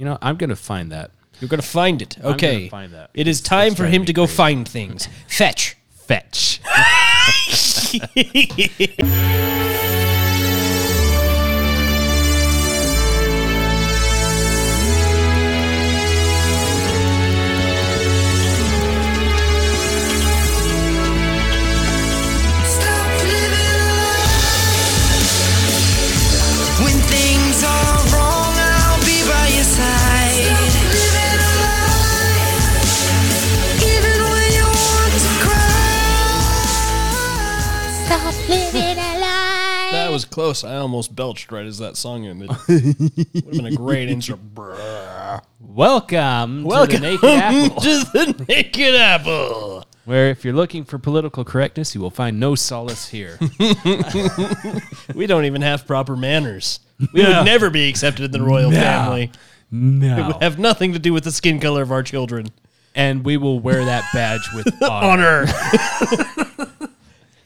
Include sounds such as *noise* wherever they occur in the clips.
You know, I'm gonna find that. You're gonna find it. Okay. find that. It is time for driving him me to go crazy. find things. Fetch. Fetch. *laughs* *laughs* *laughs* was close. I almost belched right as that song ended. *laughs* Would have been a great intro. Welcome, Welcome to the Naked *laughs* Apple, to the Naked Apple. where if you're looking for political correctness, you will find no solace here. *laughs* We don't even have proper manners. We would never be accepted in the royal family. It no. would have nothing to do with the skin color of our children. And we will wear that badge with Honor. honor.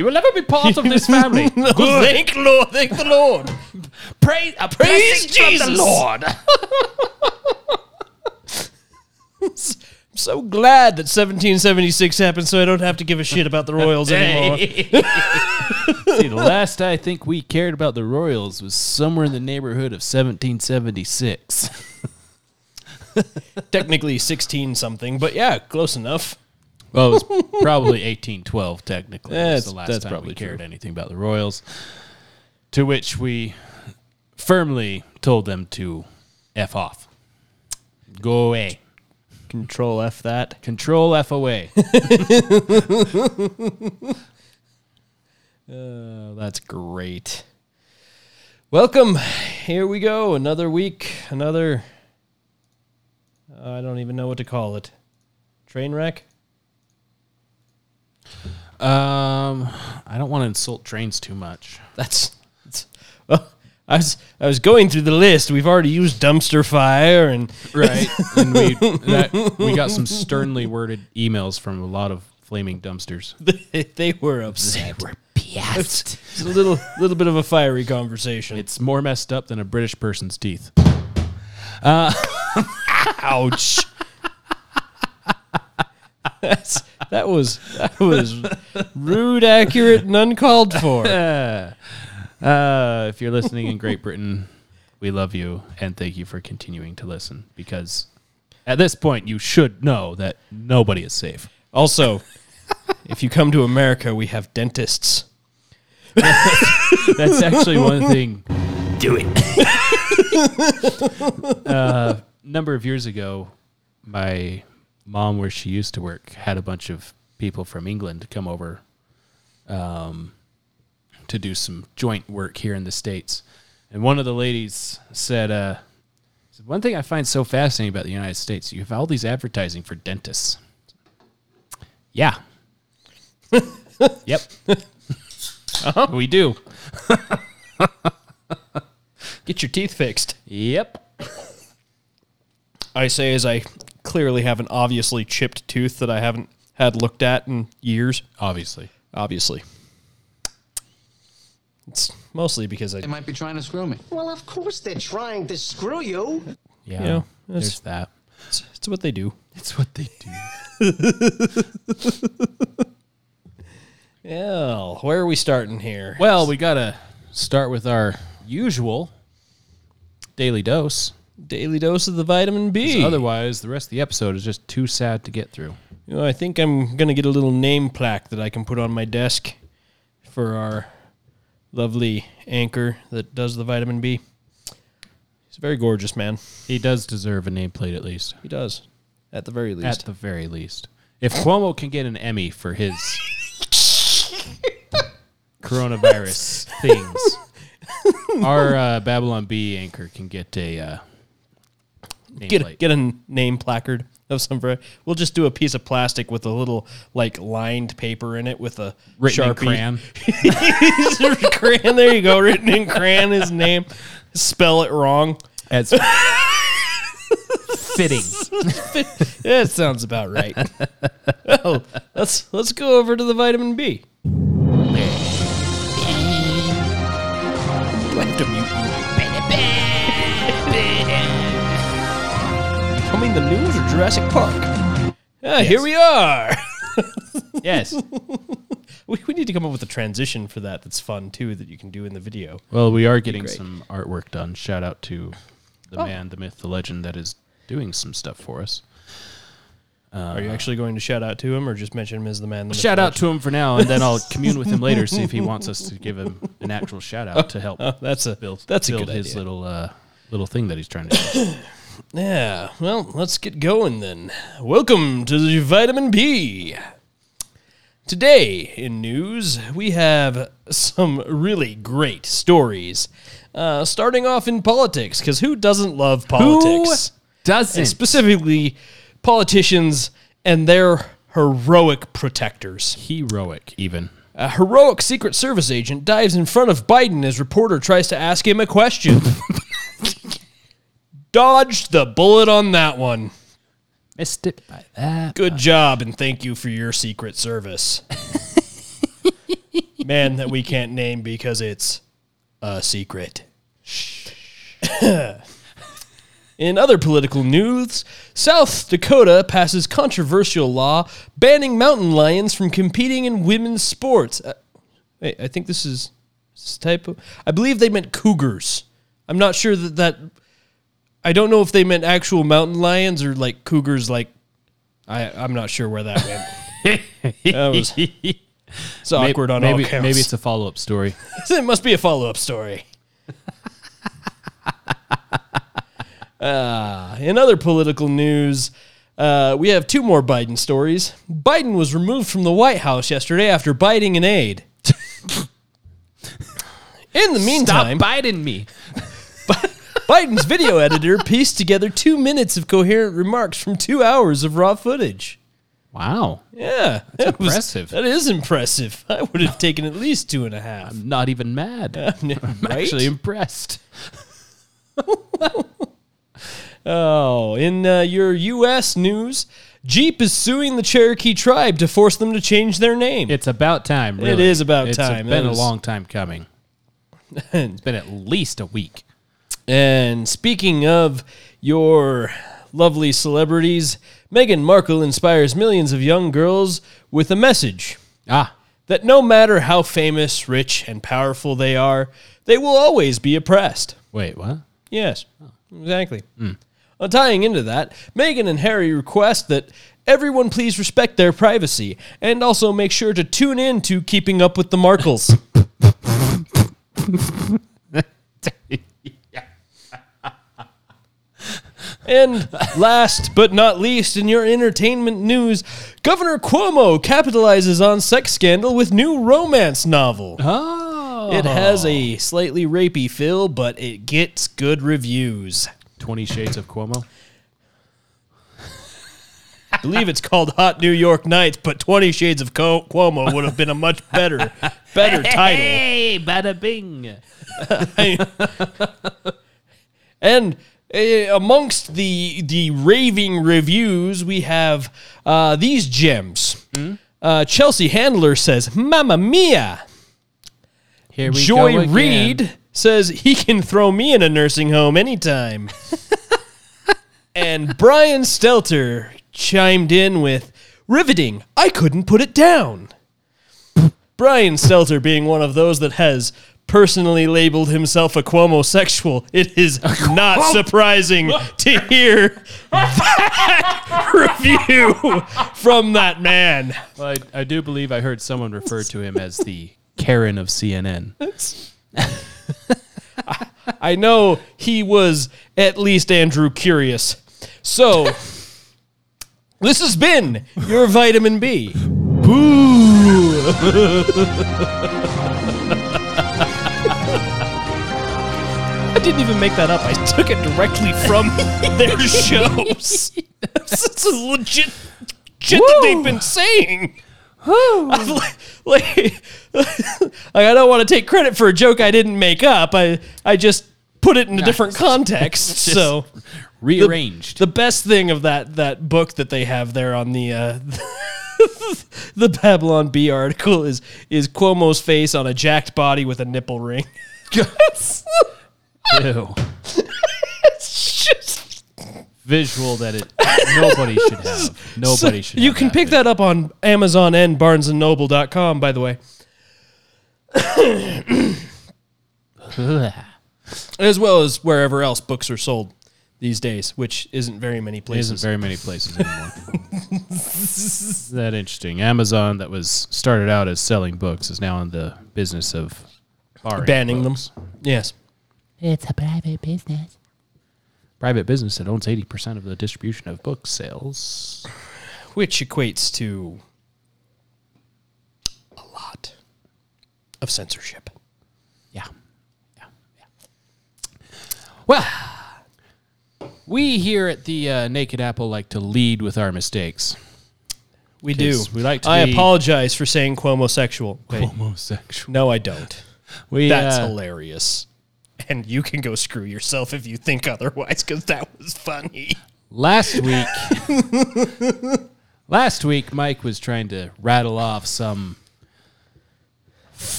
You will never be part of this *laughs* family. *laughs* No, thank Lord, thank the Lord. Praise, a Praise blessing from the Jesus. Lord. *laughs* I'm so glad that 1776 happened, so I don't have to give a shit about the royals anymore. See, the last I think we cared about the Royals was somewhere in the neighborhood of 1776. Technically 16 something, but yeah, close enough. Well, it was *laughs* probably 1812, technically. That's- was the last that's time probably we cared true. anything about the Royals. To which we firmly told them to F off. Go away. Control F that. Control F away. *laughs* Oh, that's great. Welcome. Here we go. Another week. Another. I don't even know what to call it. Train wreck? Um, I don't want to insult trains too much. That's. that's well, I was I was going through the list. We've already used dumpster fire and Right. and we *laughs* that, we got some sternly worded emails from a lot of flaming dumpsters. *laughs* they, they were upset. They were pissed. *laughs* It's a little little bit of a fiery conversation. It's more messed up than a British person's teeth. Ouch. *laughs* That's, that was that was rude, accurate, and uncalled for. *laughs* Uh, if you're listening in Great Britain, we love you and thank you for continuing to listen because at this point you should know that nobody is safe. Also, if you come to America, we have dentists. That's actually one thing. Do it. A *laughs* number of years ago, my mom, where she used to work, had a bunch of people from England come over um, to do some joint work here in the States. And one of the ladies said, uh, said, One thing I find so fascinating about the United States, you have all these advertising for dentists. Yeah. *laughs* yep. We do. *laughs* Get your teeth fixed. Yep. I say as I clearly have an obviously chipped tooth that I haven't had looked at in years. Obviously. Obviously. It's mostly because I They might be trying to screw me. Well, of course they're trying to screw you. Yeah. Yeah, there's that. it's, it's what they do. It's what they do. Yeah, where are we starting here? Well, we got to start with our usual daily dose. Daily dose of the vitamin B. Otherwise, the rest of the episode is just too sad to get through. You know, I think I'm gonna get a little name plaque that I can put on my desk for our lovely anchor that does the vitamin B. He's a very gorgeous man. He does deserve a nameplate at least. He does, at the very least. At the very least. If Cuomo can get an Emmy for his *laughs* coronavirus things, *laughs* our uh, Babylon Bee anchor can get a uh, get nameplate. get a name placard of some. var- We'll just do a piece of plastic with a little like lined paper in it with a written in crayon. *laughs* crayon. There you go. Written in crayon, his name. Spell it wrong. As fitting. *laughs* Yeah, it sounds about right. well, let's let's go over to the vitamin B. Do I have to mute Wyoming, the news, or Jurassic Park? Ah, Here we are. *laughs* Yes. we, we need to come up with a transition for that that's fun too that you can do in the video. Well, we are getting great. some artwork done. Shout out to the Oh. man, the myth, the legend that is doing some stuff for us. Are you actually going to shout out to him or just mention him as the man? The myth, Shout the out to him for now, and then I'll *laughs* commune with him later, see if he wants us to give him an actual shout out to help? *laughs* Oh, that's a build, that's a build good his idea. little uh, little thing that he's trying to do. *coughs* Yeah, well, let's get going then. Welcome to the Vitamin B. Today in news, we have some really great stories. Uh, starting off in politics, because who doesn't love politics? doesn't? And specifically, politicians and their heroic protectors. Heroic, even. A heroic Secret Service agent dives in front of Biden as reporter tries to ask him a question. *laughs* Dodged the bullet on that one. Missed it by that. Good job, and thank you for your Secret Service. *laughs* Man that we can't name because it's a secret. *laughs* In other political news, South Dakota passes controversial law banning mountain lions from competing in women's sports. Uh, wait, I think this is this typo. I believe they meant cougars. I'm not sure that that. I don't know if they meant actual mountain lions or like cougars. Like, I I'm not sure where that went. *laughs* that was it's awkward on maybe, all counts. Maybe it's a follow up story. *laughs* it must be a follow up story. uh, *laughs* in other political news, uh, we have two more Biden stories. Biden was removed from the White House yesterday after biting an aide. In the meantime, Stop biting me. Biden's video editor pieced together two minutes of coherent remarks from two hours of raw footage. Wow. Yeah, that was- impressive. that is impressive. I would have taken at least two and a half. I'm Not even mad. *laughs* I'm *laughs* right? actually impressed. *laughs* Oh, in uh, your U.S. news, Jeep is suing the Cherokee tribe to force them to change their name. It's about time. Really. is about It's time. been That a long time coming. It's been at least a week. And speaking of your lovely celebrities, Meghan Markle inspires millions of young girls with a message Ah, that no matter how famous, rich, and powerful they are, they will always be oppressed. wait, what? Yes, exactly. Uh, tying into that, Meghan and Harry request that everyone please respect their privacy and also make sure to tune in to Keeping Up with the Markles. *laughs* And last but not least, in your entertainment news, Governor Cuomo capitalizes on sex scandal with new romance novel. Oh. It has a slightly rapey feel, but it gets good reviews. 20 Shades of Cuomo. I believe it's called Hot New York Nights, but Twenty Shades of Co- Cuomo would have been a much better, better title. Hey, bada bing. *laughs* And amongst the the raving reviews, we have uh, these gems. Uh, Chelsea Handler says, "Mamma mia." Here we Joy go again. Reid says he can throw me in a nursing home anytime. *laughs* and Brian Stelter chimed in with riveting. I couldn't put it down. Brian Stelter being one of those that has personally labeled himself a Cuomo sexual, it is not surprising *laughs* to hear that review from that man. Well, I, I do believe I heard someone refer to him as the Karen of CNN. *laughs* I know he was at least Andrew curious. So, this has been your vitamin B. I *laughs* didn't even make that up. I took it directly from *laughs* their shows. It's legit shit that they've been saying. I've li- like, *laughs* like, I don't want to take credit for a joke I didn't make up. I I just put it in a different *laughs* context. so Rearranged. the best thing of that that book that they have there on the uh, the Babylon Bee article is is Cuomo's face on a jacked body with a nipple ring. Ew. It's just visual that it nobody should have. *laughs* Nobody should. You have can pick that up on Amazon and BarnesandNoble.com, by the way, *coughs* as well as wherever else books are sold these days, which isn't very many There places. isn't very many places anymore. that interesting. Amazon, that was started out as selling books, is now in the business of Banning them. books. Yes. It's a private business. Private business that owns eighty percent of the distribution of book sales. Which equates to a lot of censorship. Yeah. Yeah. Yeah. Well, we here at the uh, Naked Apple like to lead with our mistakes. We do. 'Cause we like to I be- apologize for saying Cuomosexual. Wait, Homosexual. no, I don't. We, That's uh, hilarious. And you can go screw yourself if you think otherwise, because that was funny. Last *laughs* week, last week, Mike was trying to rattle off some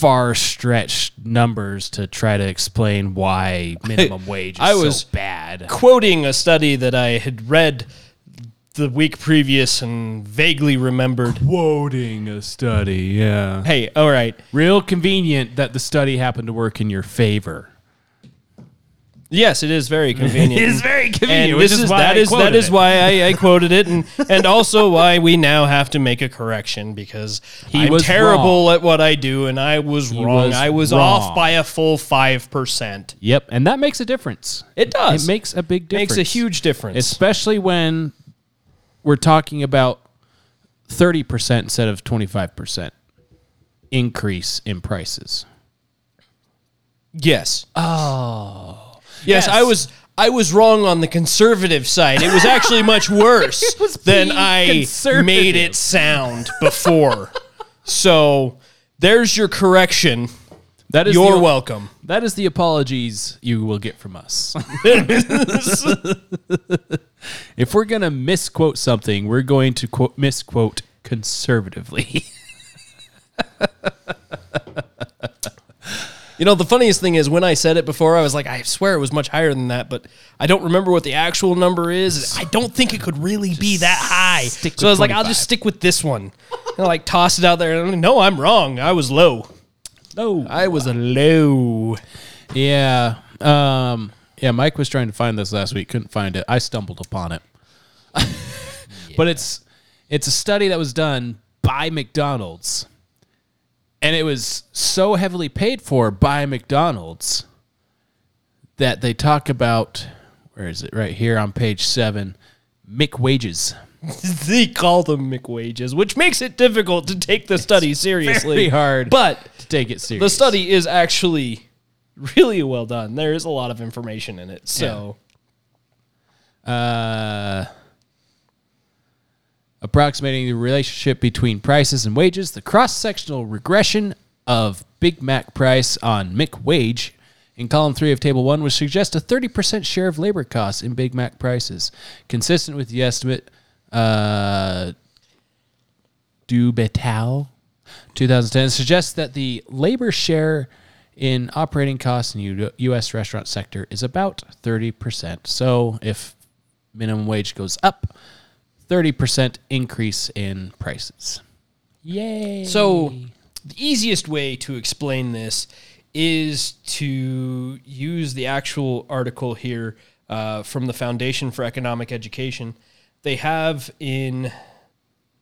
far stretched numbers to try to explain why *laughs* minimum wage is I was so bad. Quoting a study that I had read the week previous and vaguely remembered. Quoting a study, yeah. Hey, all right. Real convenient that the study happened to work in your favor. Yes, it is very convenient. *laughs* It is very convenient, And which this is is why that I is that quoted is it. why I, I *laughs* quoted it, and and also why we now have to make a correction because He I'm was terrible at what I do, and I was wrong. was I was wrong. off by a full five percent. Yep, and that makes a difference. It does. It makes a big difference. makes a huge difference. especially when we're talking about 30% instead of 25% increase in prices. yes. Oh. Yes, I was I was wrong on the conservative side. It was actually much *laughs* worse than I made it sound before. so there's your correction. That is You're the, welcome. That is the apologies you will get from us. *laughs* if we're going to misquote something, we're going to quote, misquote conservatively. You know, the funniest thing is when I said it before, I was like, I swear it was much higher than that, but I don't remember what the actual number is. I don't think it could really be that high. So I was like, I'll just stick with this one. And like toss it out there. And I'm like, no, I'm wrong. I was low. No. I was a low. Yeah. Um, yeah, Mike was trying to find this last week, couldn't find it. I stumbled upon it. *laughs* But it's it's a study that was done by McDonald's. And it was so heavily paid for by McDonald's that they talk about where is it? Right here on page 7, McWages. *laughs* they call them McWages, which makes it difficult to take the study seriously. Very hard But to take it seriously. the study is actually really well done. There is a lot of information in it. So uh, approximating the relationship between prices and wages, the cross-sectional regression of Big Mac price on McWage in column three of table one would suggest a 30% share of labor costs in Big Mac prices, consistent with the estimate uh, Dube et al. 2010 suggests that the labor share in operating costs in U- U.S. restaurant sector is about 30%. So if minimum wage goes up, 30% increase in prices. Yay. So, the easiest way to explain this is to use the actual article here uh, from the Foundation for Economic Education. They have in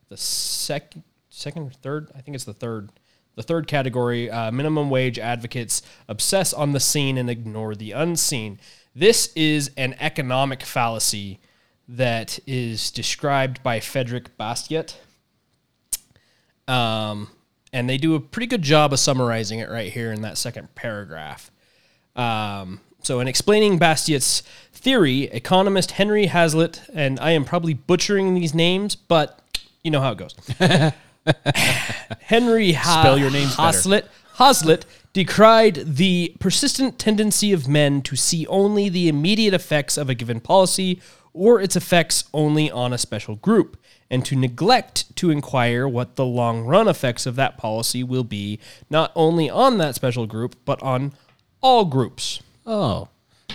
the second, second or third, I think it's the third, the third category, uh, minimum wage advocates obsess on the seen and ignore the unseen. This is an economic fallacy that is described by Frederick Bastiat. Um, and they do a pretty good job of summarizing it right here in that second paragraph. Um, so, in explaining Bastiat's theory, economist Henry Hazlitt, and I am probably butchering these names, but you know how it goes. *laughs* Henry ha- Spell your names. Hazlitt, Hazlitt decried the persistent tendency of men to see only the immediate effects of a given policy or its effects only on a special group, and to neglect to inquire what the long run effects of that policy will be, not only on that special group, but on all groups. Oh,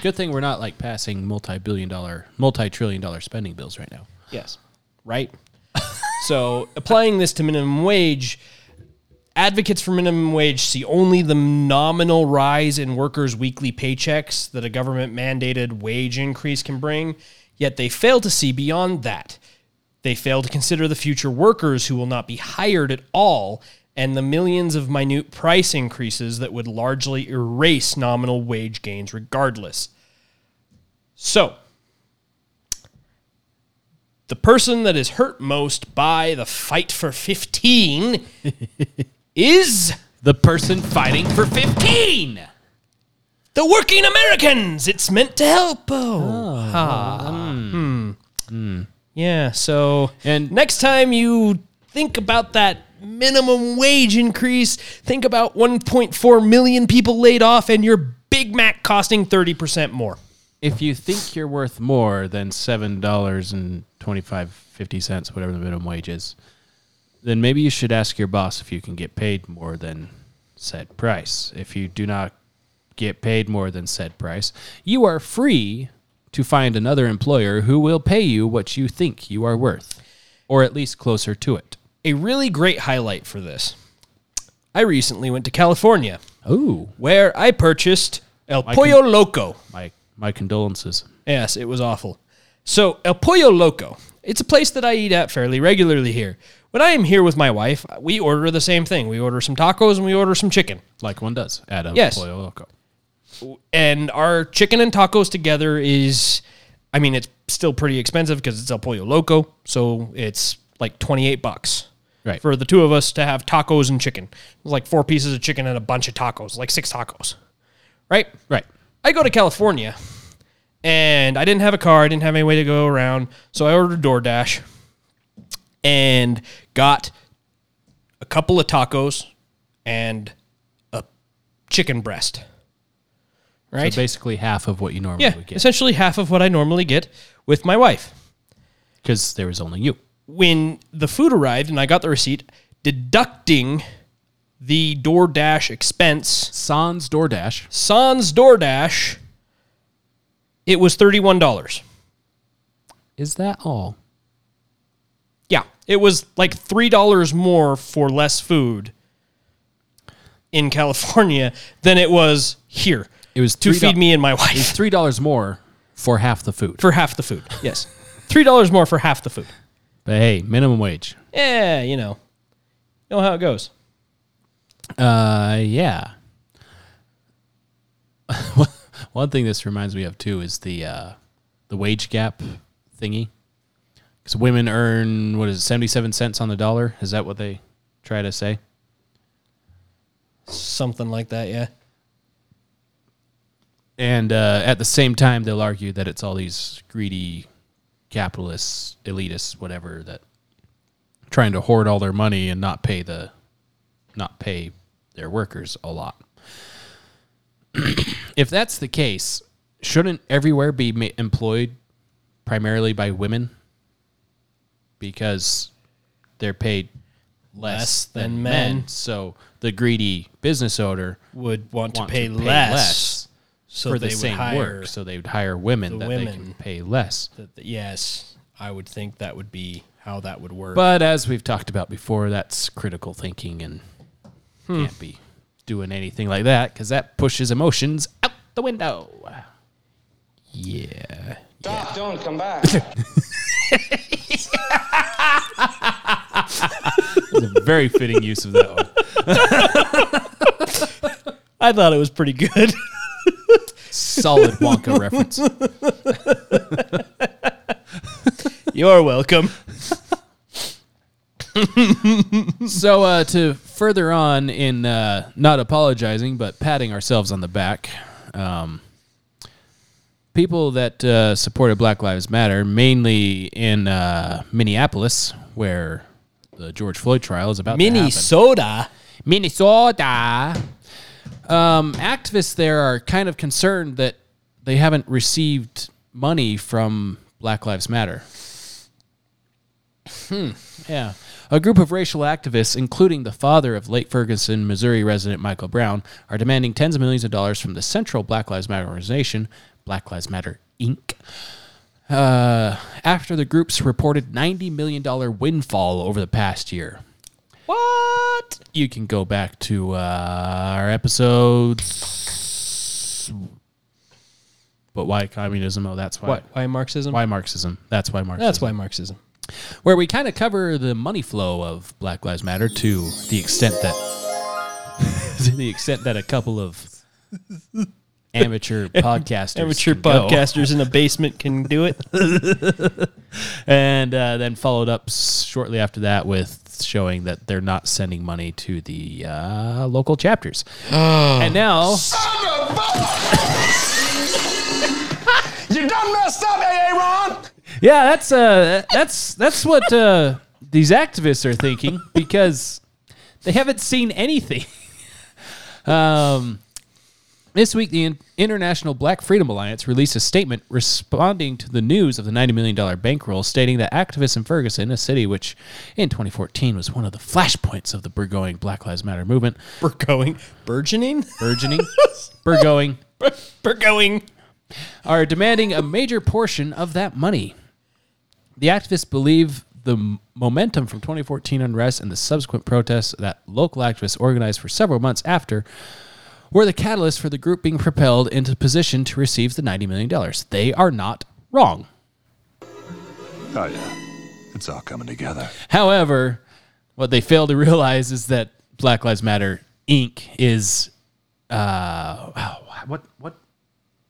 Good thing we're not like passing multi-billion dollar, multi-trillion dollar spending bills right now. Yes. Right? *laughs* so, applying this to minimum wage, advocates for minimum wage see only the nominal rise in workers' weekly paychecks that a government mandated wage increase can bring, yet they fail to see beyond that. They fail to consider the future workers who will not be hired at all and the millions of minute price increases that would largely erase nominal wage gains regardless. So, the person that is hurt most by the fight for 15 *laughs* is The person fighting for fifteen. the working Americans. It's meant to help. Oh, Ha. Hmm. Yeah. So, And- next time you think about that minimum wage increase, think about 1.4 million people laid off and your Big Mac costing 30% more. If you think you're worth more than seven dollars and twenty-five fifty cents, whatever the minimum wage is, then maybe you should ask your boss if you can get paid more than said price. If you do not get paid more than said price, you are free to find another employer who will pay you what you think you are worth, or at least closer to it. A really great highlight for this. I recently went to California Oh, where I purchased El I Pollo Loco. my my condolences. Yes, it was awful. So, El Pollo Loco, it's a place that I eat at fairly regularly here. When I am here with my wife, we order the same thing. We order some tacos and we order some chicken. Like one does at a Yes. Pollo Loco. And our chicken and tacos together is, I mean, it's still pretty expensive because it's El Pollo Loco. So it's like 28 bucks. Right. For the two of us to have tacos and chicken. It's like four pieces of chicken and a bunch of tacos, like six tacos. Right? Right. I go to California and I didn't have a car, I didn't have any way to go around, so I ordered DoorDash and got a couple of tacos and a chicken breast. Right? So basically half of what you normally yeah, would get essentially half of what I normally get with my wife. because there was only you. When the food arrived and I got the receipt, deducting the DoorDash expense, Sans DoorDash. sans DoorDash, it was $31. Is that all? Yeah, it was like three dollars more for less food in California than it was here. It was to 3 feed me and my wife three dollars more for half the food. for half the food. Yes, three dollars more for half the food. But hey, minimum wage. Yeah, you know, you know how it goes. Uh, yeah. *laughs* One thing this reminds me of too is the uh, the wage gap thingy. Because women earn what is it, seventy seven cents on the dollar? Is that what they try to say? Something like that. Yeah. And uh, at the same time, they'll argue that it's all these greedy capitalists, elitists, whatever, that trying to hoard all their money and not pay the, not pay their workers a lot. *clears throat* if that's the case, shouldn't everywhere be ma- employed primarily by women? Because they're paid less, Less than, than men. men. So the greedy business owner Would want, want to pay, less, so for they the would same hire work. So they would hire women the that they can pay less. that- that- yes, I would think that would be how that would work. But as we've talked about before, that's critical thinking and hmm. can't be doing anything like that because that pushes emotions out the window. yeah, Stop, don't come back. *laughs* It's a very fitting use of that one. *laughs* I thought it was pretty good. *laughs* Solid Wonka reference. *laughs* You're welcome. So uh, to further on in uh, not apologizing but patting ourselves on the back, um, people that uh, supported Black Lives Matter, mainly in uh, Minneapolis, where the George Floyd trial is about to happen. Minnesota. Minnesota. Um, activists there are kind of concerned that they haven't received money from Black Lives Matter. Hmm. Yeah. A group of racial activists, including the father of late Ferguson, Missouri resident Michael Brown, are demanding tens of millions of dollars from the Central Black Lives Matter organization, Black Lives Matter Inc. Uh, after the group's reported $90 million windfall over the past year. What? You can go back to uh, our episodes. But why communism? Oh, that's why. Why, why Marxism? Why Marxism? That's why Marxism. That's why Marxism. Where we kind of cover the money flow of Black Lives Matter to the extent that, *laughs* to the extent that a couple of *laughs* amateur podcasters, Amateur podcasters in a basement can do it. *laughs* and uh, then followed up shortly after that with showing that they're not sending money to the uh, local chapters. and now, *laughs* You done messed up, AA Ron! yeah, that's uh, that's that's what uh, these activists are thinking because they haven't seen anything. *laughs* um, this week, the International Black Freedom Alliance released a statement responding to the news of the $90 million bankroll, stating that activists in Ferguson, a city which in 2014 was one of the flashpoints of the burgeoning Black Lives Matter movement, We're going burgeoning. *laughs* burgeoning, burgoing, We're demanding a major portion of that money. The activists believe the momentum from 2014 unrest and the subsequent protests that local activists organized for several months after were the catalyst for the group being propelled into position to receive the $90 million. They are not wrong. Oh, yeah. It's all coming together. However, what they fail to realize is that Black Lives Matter Inc. is uh, wow, what what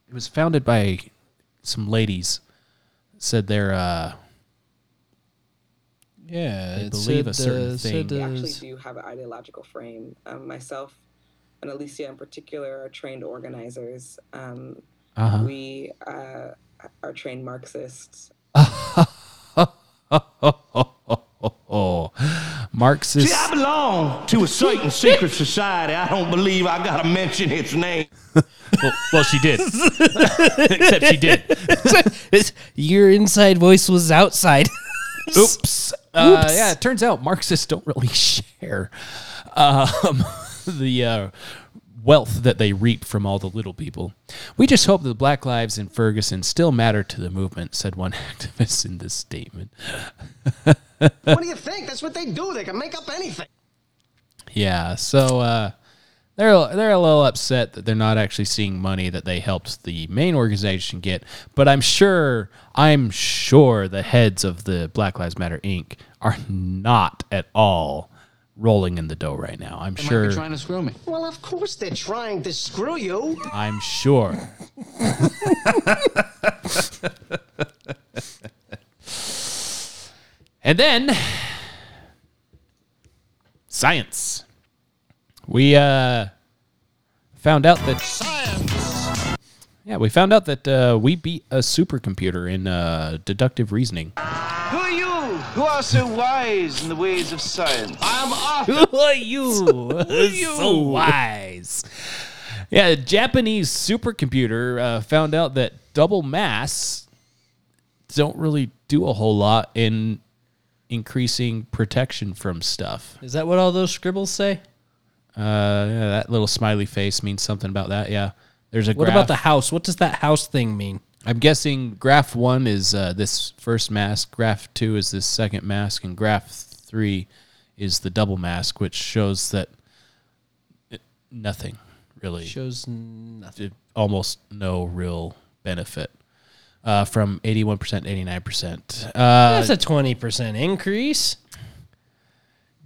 it was founded by some ladies said they're uh, Yeah, They it believe a certain uh, thing. said, we uh, actually do have an ideological frame. Um, myself and Alicia in particular are trained organizers. Um, uh-huh. We uh, are trained Marxists. *laughs* oh, Marxist. See, I belong to a certain secret society. I don't believe I gotta mention its name. Well, well, she did. *laughs* Except she did. Your inside voice was outside. Oops. Uh, yeah, it turns out Marxists don't really share um, *laughs* *laughs* the uh, wealth that they reap from all the little people. We just hope that Black lives in Ferguson still matter to the movement, said one *laughs* activist in this statement. *laughs* What do you think? That's what they do. They can make up anything. Yeah, so uh, they're they're a little upset that they're not actually seeing money that they helped the main organization get. But I'm sure I'm sure the heads of the Black Lives Matter Inc. are not at all rolling in the dough right now. I'm sure. Might trying to screw me. Well, of course they're trying to screw you. I'm sure. *laughs* and then science. We uh found out that science. Yeah, we found out that uh, we beat a supercomputer in uh, deductive reasoning. Are so wise in the ways of science? I'm Arthur. *laughs* Who are you? you're so wise. Yeah, a Japanese supercomputer uh, found out that double mass don't really do a whole lot in increasing protection from stuff. Is that what all those scribbles say? Uh, yeah, that little smiley face means something about that. Yeah, there's a. What graph. about the house? What does that house thing mean? I'm guessing graph one is uh, this first mask, graph two is this second mask, and graph three is the double mask, which shows that it, nothing really Shows nothing. almost no real benefit uh, from 81% to 89%. Uh, That's a twenty percent increase.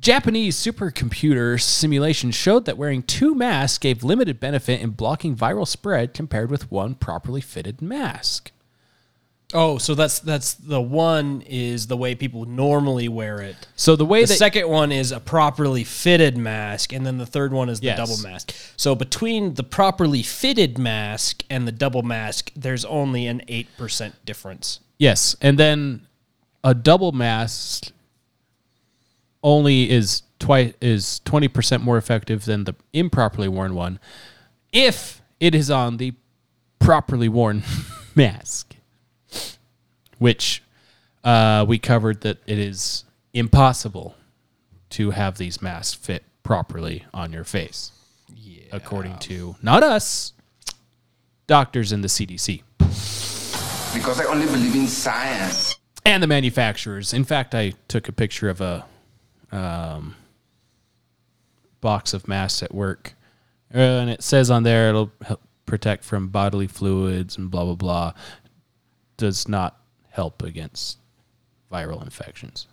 Japanese supercomputer simulation showed that wearing two masks gave limited benefit in blocking viral spread compared with one properly fitted mask. Oh, so that's that's the one is the way people normally wear it. So the way The that second one is a properly fitted mask, and then the third one is the Yes. double mask. So between the properly fitted mask and the double mask, there's only an eight percent difference. yes, and then a double mask only is twice is 20% more effective than the improperly worn one if it is on the properly worn *laughs* mask which uh, we covered that it is impossible to have these masks fit properly on your face according to not us doctors in the cdc because I only believe in science. and the manufacturers. In fact, I took a picture of a um, box of masks at work, uh, and it says on there it'll help protect from bodily fluids and blah blah blah. Does not help against viral infections.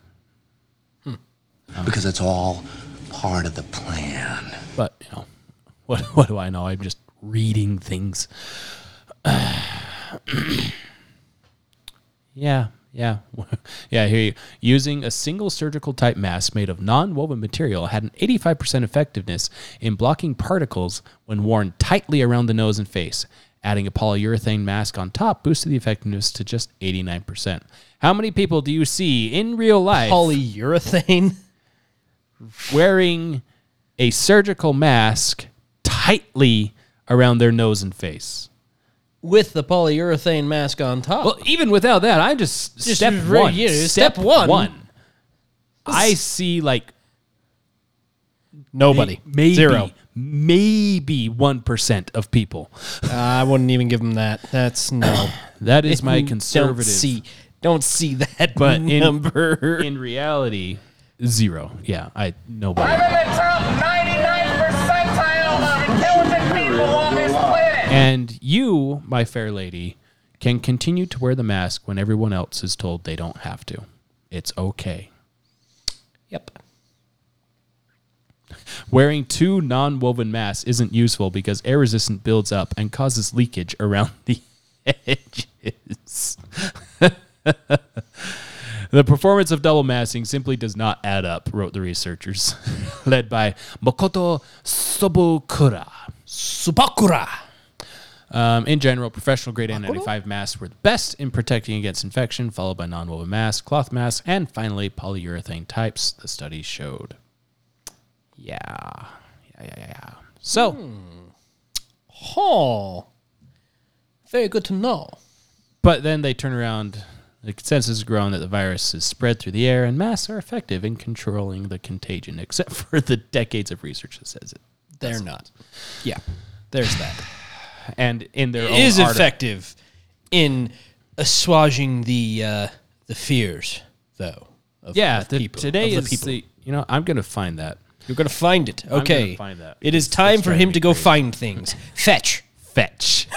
Because it's all part of the plan. But you know, what *laughs* what do I know? I'm just reading things. *clears throat* yeah, yeah, *laughs* yeah. I hear you. Using a single surgical type mask made of non-woven material had an 85% effectiveness in blocking particles when worn tightly around the nose and face. Adding a polyurethane mask on top boosted the effectiveness to just 89%. How many people do you see in real life Polyurethane. *laughs* wearing a surgical mask tightly around their nose and face. With the polyurethane mask on top. Well, even without that, I just, Just step right one. here, step, step one. one. I see like Nobody. maybe Zero. maybe one percent of people. I wouldn't even give them that. That's *coughs* no. That is my conservative. Don't conservative. see. Don't see that but in, number. *laughs* in reality, zero. Yeah, I nobody. Mm-hmm. And you, my fair lady, can continue to wear the mask when everyone else is told they don't have to. It's okay. yep. Wearing two non woven masks isn't useful because air resistance builds up and causes leakage around *laughs* the edges. the performance of double masking simply does not add up, wrote the researchers, *laughs* led by Makoto Sobukura. Subakura. Um, in general, professional grade N95 masks were the best in protecting against infection, followed by non woven masks, cloth masks, and finally polyurethane types, the study showed. Yeah. Yeah, yeah, yeah, yeah. So, Oh. Very good to know. but then they turn around. The consensus has grown that the virus is spread through the air, and masks are effective in controlling the contagion, *laughs* except for the decades of research that says it. They're not. Yeah. There's that. And in their It is article- effective in assuaging the uh, the fears, though. Of, Yeah, of the- people, today of is people. the. You know, I'm going to find that. You're gonna find it. Okay. find that. It is time for him to go crazy. find things. Fetch. Fetch. *laughs*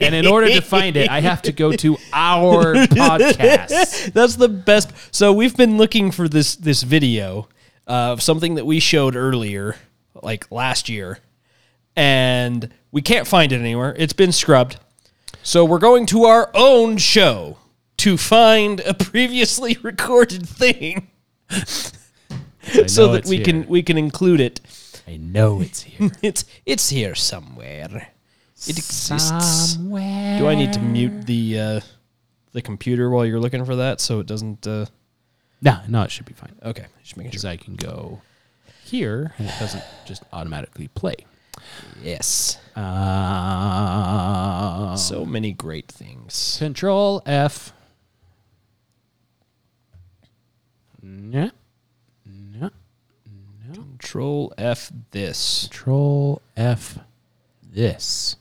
and in order to find it, I have to go to our *laughs* podcast. That's the best. So we've been looking for this this video of something that we showed earlier, like last year, and we can't find it anywhere. It's been scrubbed. So we're going to our own show to find a previously *laughs* recorded thing, so that we here. can we can include it. I know it's here. *laughs* It's it's here somewhere. It exists. Somewhere. Do I need to mute the uh, the computer while you're looking for that so it doesn't? Uh, no, no, it should be fine. okay, just making Because sure. I can go here and it doesn't just automatically play. Yes. Uh, So many great things. Control F. Yeah. Yeah. Control F this. Control F this.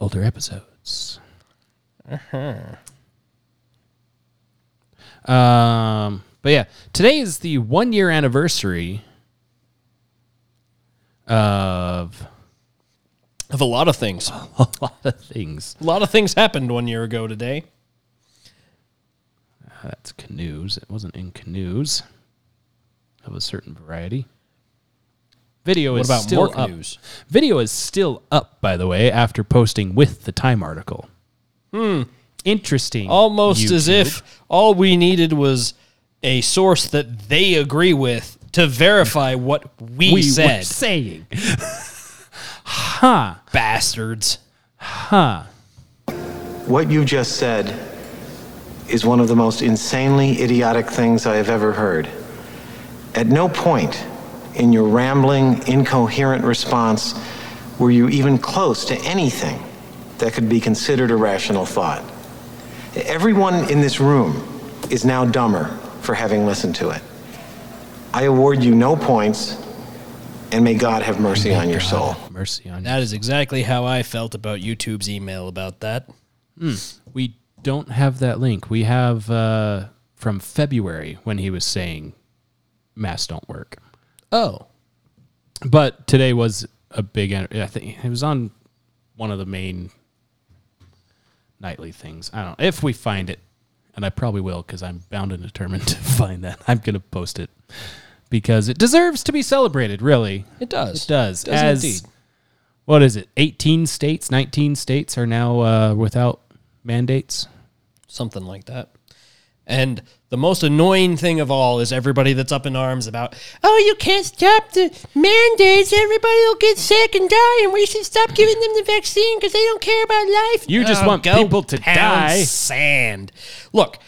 Older episodes. Uh-huh. Um, but yeah, today is the one year anniversary of Of a lot of things. *laughs* a lot of things. A lot of things happened one year ago today. That's canoes. It wasn't in canoes of a certain variety. Video What is about still more up. canoes? Video is still up, by the way, after posting with the Time article. Hmm. Interesting. Almost as if all we needed was a source that they agree with to verify what we, we were said. saying. *laughs* huh. Bastards. Huh. What you just said is one of the most insanely idiotic things I have ever heard. At no point in your rambling, incoherent response were you even close to anything that could be considered a rational thought. Everyone in this room is now dumber for having listened to it. I award you no points and may God have mercy on your soul. Mercy on That is exactly how I felt about YouTube's email about that. We don't have that link. We have uh, from February when he was saying masks don't work. Oh, But today was a big. I think it was on one of the main nightly things. I don't know if we find it, and I probably will because I'm bound and determined to *laughs* find that. I'm gonna post it because it deserves to be celebrated. Really, it does. it does. It Does As indeed. what is it? 18 states, 19 states are now uh, without mandates. something like that. And the most annoying thing of all is everybody that's up in arms about, oh, you can't stop the mandates. Everybody will get sick and die, and we should stop giving them the vaccine because they don't care about life. You just Oh, want people to die. Sand. Look,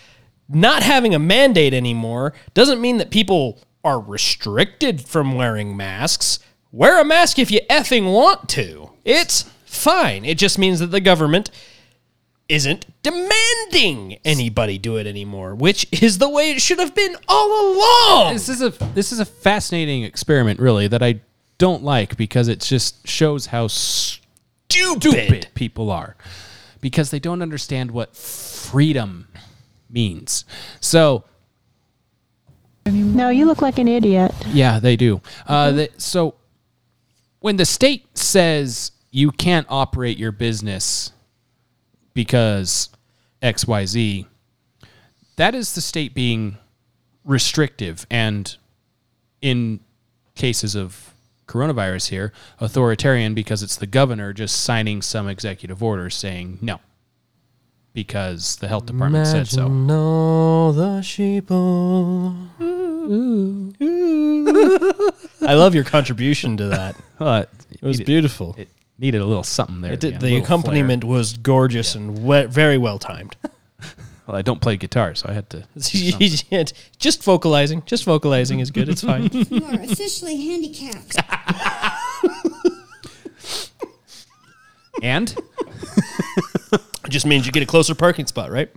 not having a mandate anymore doesn't mean that people are restricted from wearing masks. Wear a mask if you effing want to. It's fine. It just means that the government isn't demanding anybody do it anymore, which is the way it should have been all along. This is a this is a fascinating experiment, really, that I don't like because it just shows how stupid people are because they don't understand what freedom means. So No, you look like an idiot. yeah, they do. Uh, they, so when the state says you can't operate your business because X Y Z, that is the state being restrictive and in cases of coronavirus here, authoritarian because it's the governor just signing some executive order saying no. Because the health department said so. all the sheeple. *laughs* I love your contribution to that. But It was beautiful. It needed a little something there. It did, end, the little accompaniment was gorgeous and we- very well timed. *laughs* Well, I don't play guitar, so I *laughs* *laughs* had to. just vocalizing, just vocalizing is good. It's fine. You are officially handicapped. and It just means you get a closer parking spot, right?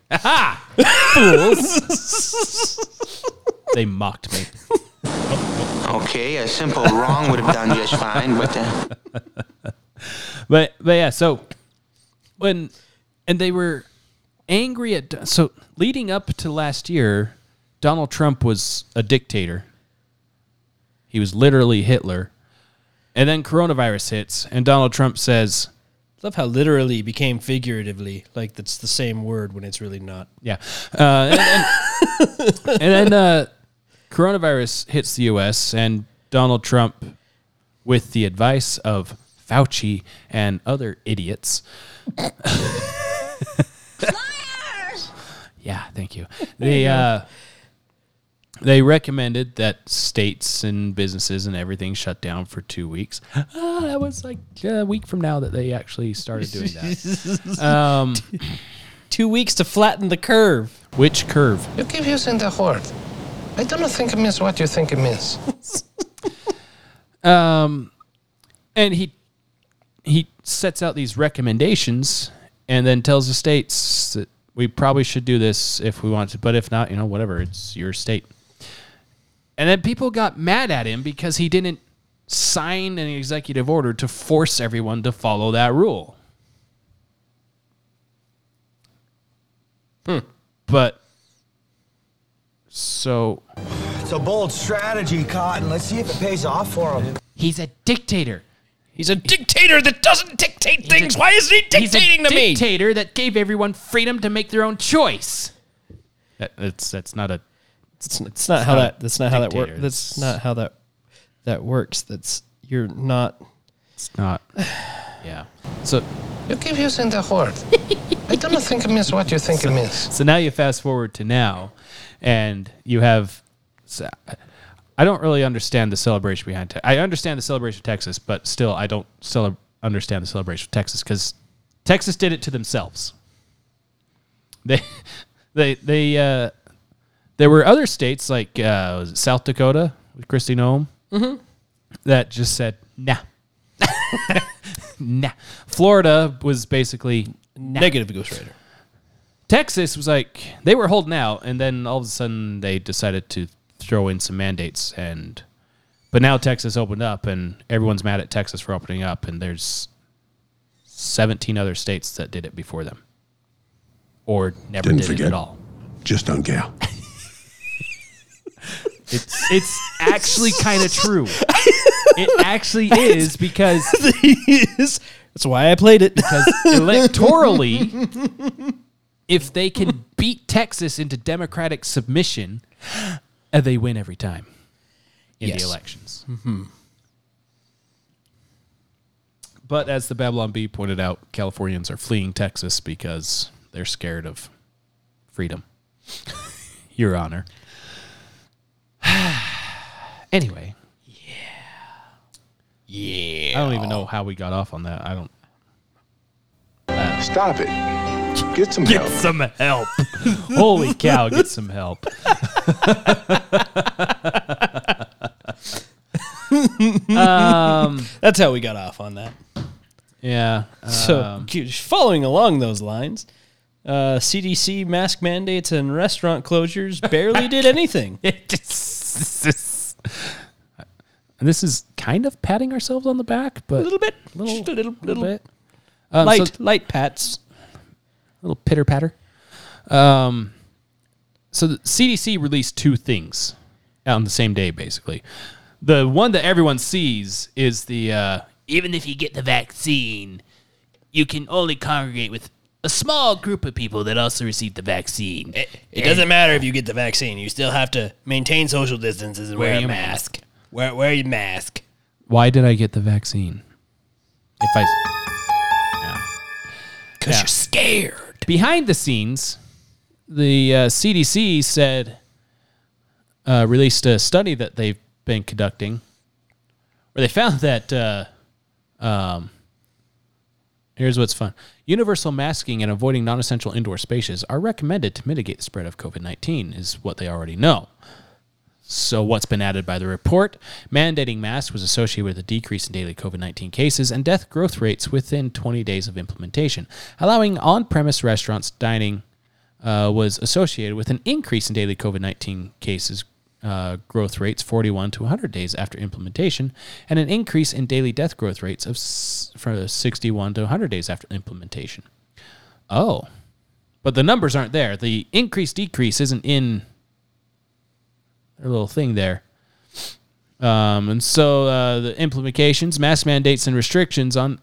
they mocked me. Okay, a simple wrong would have done just fine, but uh, *laughs* But but yeah, so when and they were angry at so leading up to last year, Donald Trump was a dictator. He was literally Hitler. And then coronavirus hits and Donald Trump says, Love how literally became figuratively, like that's the same word when it's really not. Yeah. Uh, and, and, and then uh, coronavirus hits the U.S. and Donald Trump, with the advice of Fauci and other idiots. Liars! yeah, thank you. They uh, they recommended that states and businesses and everything shut down for two weeks. Ah, that was like a week from now that they actually started doing that. *laughs* Um, Two weeks to flatten the curve. which curve? You keep using the word. I don't think it means what you think it means. *laughs* Um, and he he sets out these recommendations and then tells the states that we probably should do this if we want to, but if not, you know, whatever, it's your state. And then people got mad at him because he didn't sign an executive order to force everyone to follow that rule. Hmm. But so It's a bold strategy, Cotton. Let's see if it pays off for him. he's a dictator. He's a dictator that doesn't dictate things. Why is he He's dictating a to me? dictator that gave everyone freedom to make their own choice. That, that's that's not a. It's, it's not how that. That's not how that works. That's not how that that works. That's you're not. It's not. *sighs* Yeah. So You keep using the word. *laughs* I don't think it means what you think it means. so now you fast forward to now, and you have. so, I don't really understand the celebration behind. Te- I understand the celebration of Texas, but still, I don't cele- understand the celebration of Texas because Texas did it to themselves. They, *laughs* they, they. Uh, there were other states like uh, was it South Dakota with Kristi Noem Mhm. that just said nah, nah. Florida was basically nah. Negative Ghost Rider. Texas was like they were holding out, and then all of a sudden they decided to throw in some mandates, and But now Texas opened up, and everyone's mad at Texas for opening up, and there's 17 other states that did it before them, or never Didn't did it at all. Just don't care. *laughs* It's it's actually kind of true. It actually *laughs* is because *laughs* That's why I played it. because electorally, if they can beat Texas into Democratic submission, uh, they win every time in Yes. the elections. But as the Babylon Bee pointed out, Californians are fleeing Texas because they're scared of freedom. *laughs* Your Honor. *sighs* anyway. Yeah. Yeah. I don't even know how we got off on that. I don't. Stop it. Get some help. some help. *laughs* Holy cow, get some help. *laughs* um, That's how we got off on that. yeah. So, um, following along those lines, uh, CDC mask mandates and restaurant closures barely did anything. *laughs* just, and this is kind of patting ourselves on the back, but A little bit, little, just a little, little little bit. Um, light, so- light pats. Little pitter patter. Um, so the CDC released two things on the same day, basically. The one that everyone sees is the uh, Even if you get the vaccine, you can only congregate with a small group of people that also received the vaccine. It, it doesn't matter if you get the vaccine; you still have to maintain social distances and Wear wear, a your mask. Wear wear your mask. why did I get the vaccine? If I Because Yeah. you're scared. Behind the scenes, the uh, CDC said uh, released a study that they've been conducting, where they *laughs* found that uh, um, here's what's fun: universal masking and avoiding non-essential indoor spaces are recommended to mitigate the spread of COVID nineteen. Is what they already know. So, what's been added by the report? Mandating masks was associated with a decrease in daily COVID 19 cases and death growth rates within 20 days of implementation. Allowing on premise restaurants dining uh, was associated with an increase in daily COVID 19 cases uh, growth rates 41 to 100 days after implementation, and an increase in daily death growth rates of s- for 61 to 100 days after implementation. Oh, but the numbers aren't there. The increase decrease isn't in little thing there. Um, and so uh, the implications, mask mandates, and restrictions on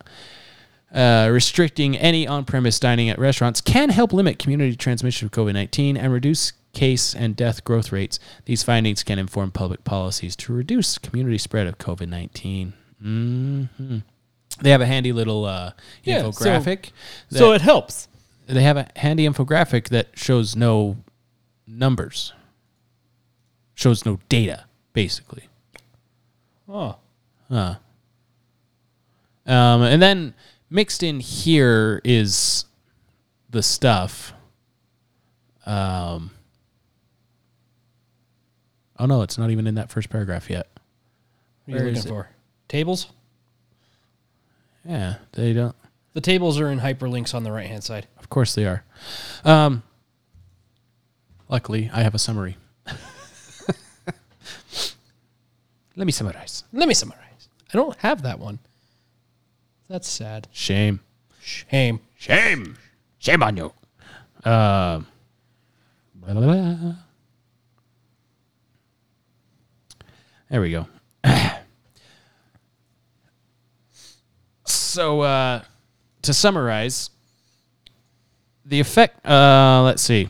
uh, restricting any on-premise dining at restaurants can help limit community transmission of COVID-19 and reduce case and death growth rates. These findings can inform public policies to reduce community spread of COVID-19. hmm They have a handy little uh, Yeah, infographic. so it helps. They have a handy infographic that shows no numbers, shows no data, basically. Oh, Huh. Um, and then mixed in here is the stuff. Um, oh no, it's not even in that first paragraph yet. what are you looking for? Tables. Yeah, they don't. The tables are in hyperlinks on the right hand side. Of course they are. Um, luckily, I have a summary. Let me summarize. Let me summarize. I don't have that one. That's sad. Shame. Shame. Shame. Shame on you. Um, blah, blah, blah. There we go. so, uh, to summarize, the effect, uh, let's see.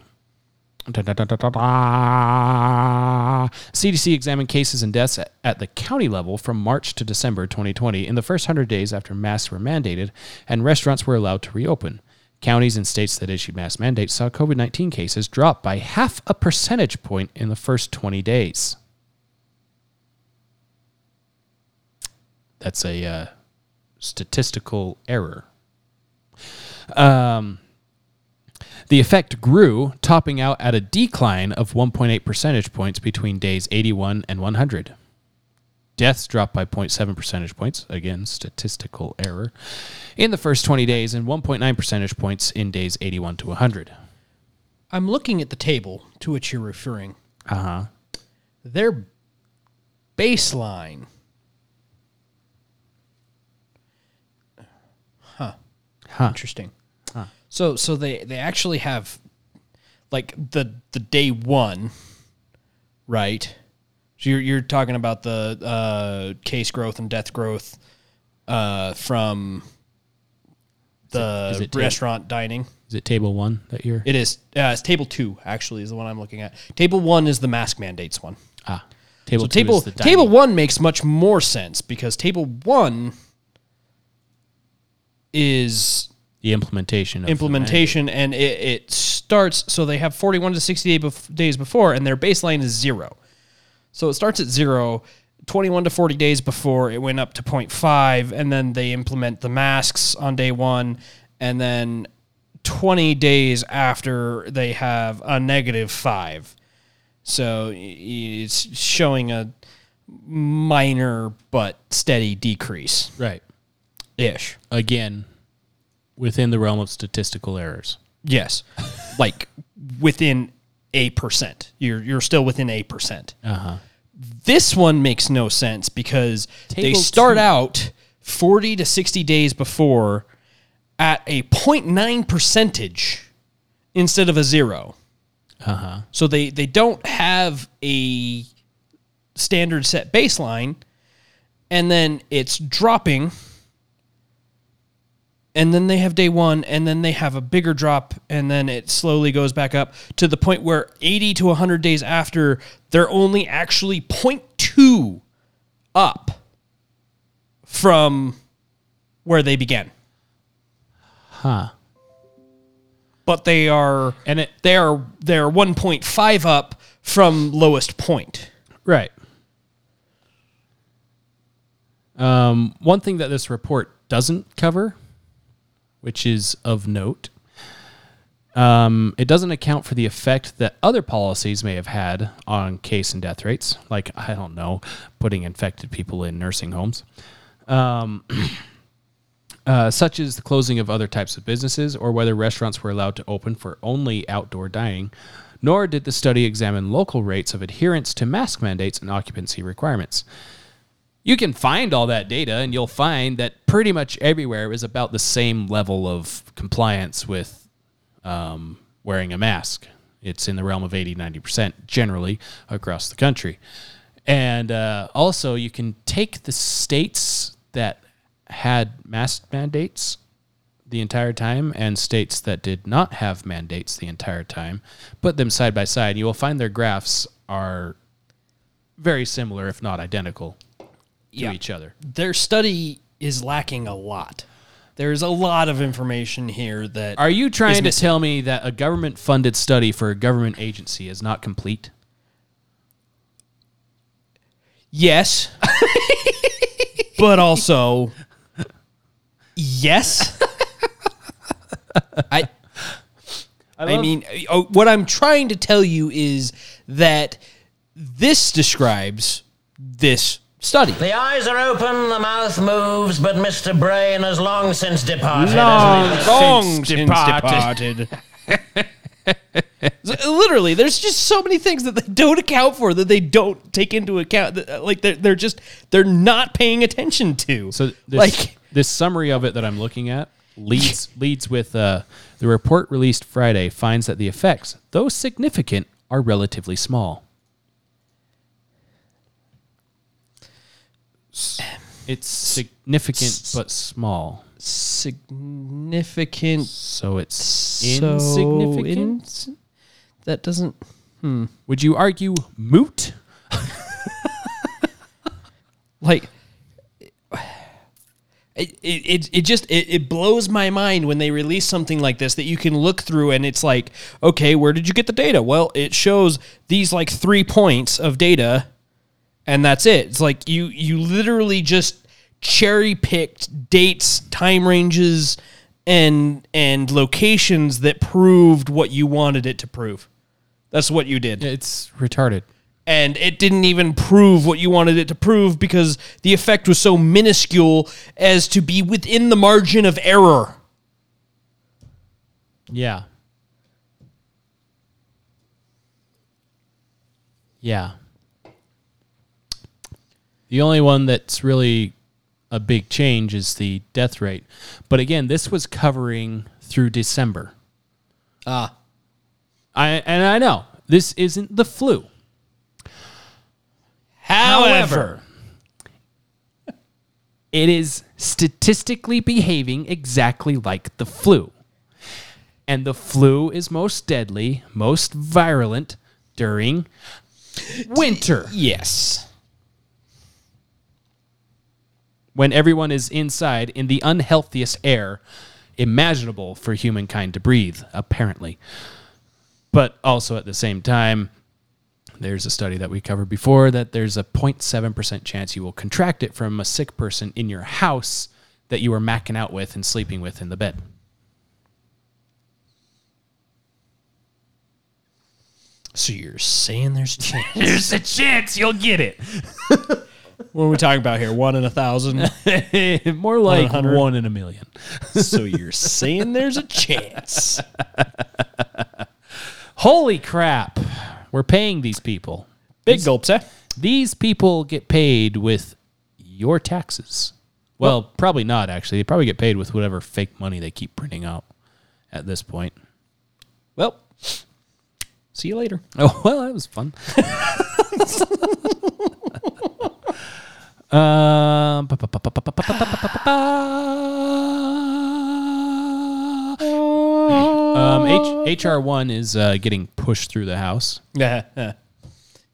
CDC examined cases and deaths at, at the county level from March to December 2020 in the first 100 days after masks were mandated and restaurants were allowed to reopen. Counties and states that issued mask mandates saw COVID 19 cases drop by half a percentage point in the first 20 days. That's a uh, statistical error. Um, the effect grew, topping out at a decline of 1.8 percentage points between days 81 and 100. Deaths dropped by 0.7 percentage points, again, statistical error, in the first 20 days and 1.9 percentage points in days 81 to 100. I'm looking at the table to which you're referring. Uh huh. They're baseline. Huh. Huh. Interesting. So so they they actually have like the the day one, right? So you're you're talking about the uh, case growth and death growth uh, from the is it ta- restaurant dining. Is it table one that you're? It is. Uh, it's table two actually is the one I'm looking at. Table one is the mask mandates one. Ah, table so two table is the table one makes much more sense because table one is the implementation. Of implementation and it, it starts so they have 41 to 60 day bef- days before and their baseline is zero so it starts at zero 21 to 40 days before it went up to 0.5 and then they implement the masks on day one and then 20 days after they have a negative five so it's showing a minor but steady decrease Right. ish Again, within the realm of statistical errors. Yes, like within a percent. You're you're still within a percent. Uh huh. This one makes no sense because they start two. out forty to sixty days before at a 0.9 percentage instead of a zero. Uh huh. So they they don't have a standard set baseline, and then it's dropping. And then they have day one, and then they have a bigger drop, and then it slowly goes back up to the point where 80 to 100 days after, they're only actually 0.2 up from where they began. Huh. But they are And it they are they're 1.5 up from lowest point. Right. Um, one thing that this report doesn't cover, which is of note, um, it doesn't account for the effect that other policies may have had on case and death rates, like, I don't know, putting infected people in nursing homes. Um, *clears throat* uh, such as the closing of other types of businesses or whether restaurants were allowed to open for only outdoor dining. Nor did the study examine local rates of adherence to mask mandates and occupancy requirements. You can find all that data, and you'll find that pretty much everywhere is about the same level of compliance with um, wearing a mask. It's in the realm of 80, 90% generally across the country. And uh, also, you can take the states that had mask mandates the entire time and states that did not have mandates the entire time, put them side by side. You will find their graphs are very similar, if not identical, to Yeah. each other. Their study is lacking a lot. There's a lot of information here that Are you trying to tell me that a government funded study for a government agency is not complete? Yes. *laughs* but also yes. *laughs* I I, love- mean oh, what I'm trying to tell you is that this describes this study. The eyes are open, the mouth moves, but Mr. Brain has long since departed. Long, long since departed. *laughs* So, Literally, there's just so many things that they don't account for that they don't take into account. That, uh, like they're they're just they're not paying attention to. So this, like *laughs* this summary of it that I'm looking at leads leads with uh, the report released Friday finds that the effects, though significant, are relatively small. It's significant but small. significant. So it's So insignificant. ins- that doesn't. Hmm. Would you argue moot? *laughs* like *sighs* it, it, it, it just it, it blows my mind when they release something like this that you can look through and it's like okay where did you get the data well it shows these like three points of data and that's it it's like you you literally just cherry picked dates time ranges and and locations that proved what you wanted it to prove that's what you did it's retarded and it didn't even prove what you wanted it to prove because the effect was so minuscule as to be within the margin of error. Yeah. Yeah. The only one that's really a big change is the death rate. But again, this was covering through December. Ah. I and I know this isn't the flu. However, it is statistically behaving exactly like the flu. And the flu is most deadly, most virulent during winter. Yes. When everyone is inside in the unhealthiest air imaginable for humankind to breathe, apparently. But also at the same time, there's a study that we covered before that there's a 0.7% chance you will contract it from a sick person in your house that you were macking out with and sleeping with in the bed. So you're saying there's a chance? *laughs* There's a chance you'll get it. *laughs* what are we talking about here? One in a thousand? *laughs* More like hundred? one in a million. so you're saying there's a chance? *laughs* Holy crap. We're paying these people. Big gulps, eh? These people get paid with your taxes. Well, probably not, actually. They probably get paid with whatever fake money they keep printing out at this point. Well, see you later. Oh, *laughs* well, that was fun. Um, HR1 is uh, getting pushed through the House. *laughs* Yeah.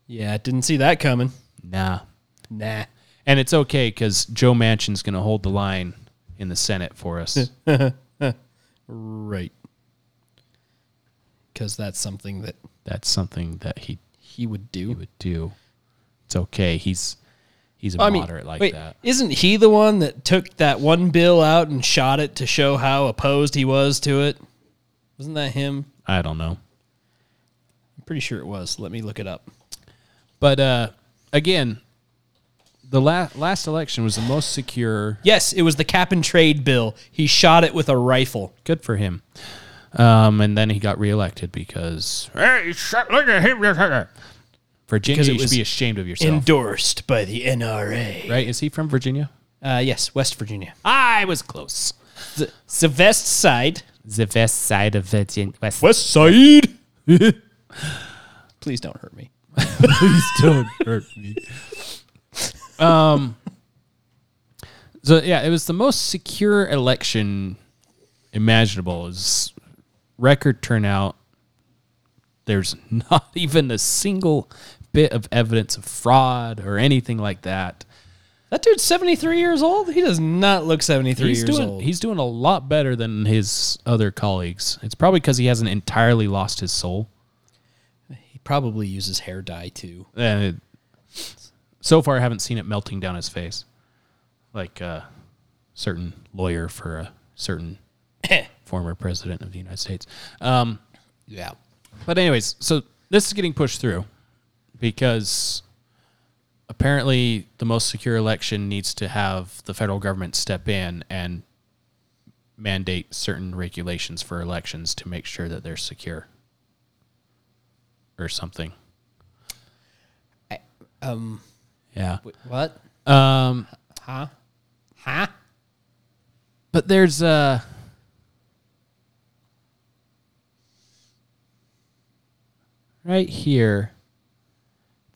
Yeah, didn't see that coming. Nah. Nah. And it's okay because Joe Manchin's going to hold the line in the Senate for us. *laughs* right. Because that's something that. That's something that he. He would do. He would do. It's okay. He's he's a I mean, moderate like wait, that. Isn't he the one that took that one bill out and shot it to show how opposed he was to it? Wasn't that him? I don't know. I'm pretty sure it was. Let me look it up. But uh, again, the la- last election was the most secure. Yes, it was the cap and trade bill. He shot it with a rifle. Good for him. Um, and then he got reelected because Hey, look at him. Virginia, Because it you should was be ashamed of yourself. Endorsed by the NRA. right? Is he from Virginia? Uh, yes, West Virginia. I was close. The, the West Side. The west side of Virginia. West. West Side. *laughs* Please don't hurt me. *laughs* Please don't hurt me. Um. So yeah, it was the most secure election imaginable. It was record turnout. There's *laughs* not even a single bit of evidence of fraud or anything like that. That dude's 73 years old? He does not look 73 he's years doing old. he's doing a lot better than his other colleagues. It's probably because he hasn't entirely lost his soul. He probably uses hair dye too. And it, so far, I haven't seen it melting down his face, like a certain lawyer for a certain former president of the United States. Um, Yeah. but anyways, so this is getting pushed through because apparently the most secure election needs to have the federal government step in and mandate certain regulations for elections to make sure that they're secure or something. Um, Yeah. what? Um, Huh? Huh? but there's uh right here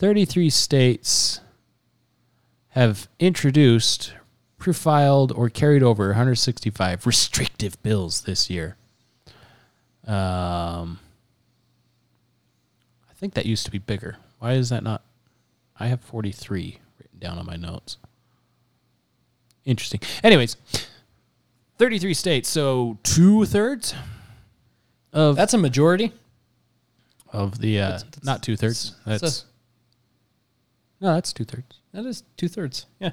33 states have introduced profiled or carried over 165 restrictive bills this year um i think that used to be bigger why is that not i have 43 written down on my notes interesting anyways 33 states, so two thirds of That's a majority. of the uh, not two thirds. that's That's no, that's two thirds. That is two thirds. Yeah.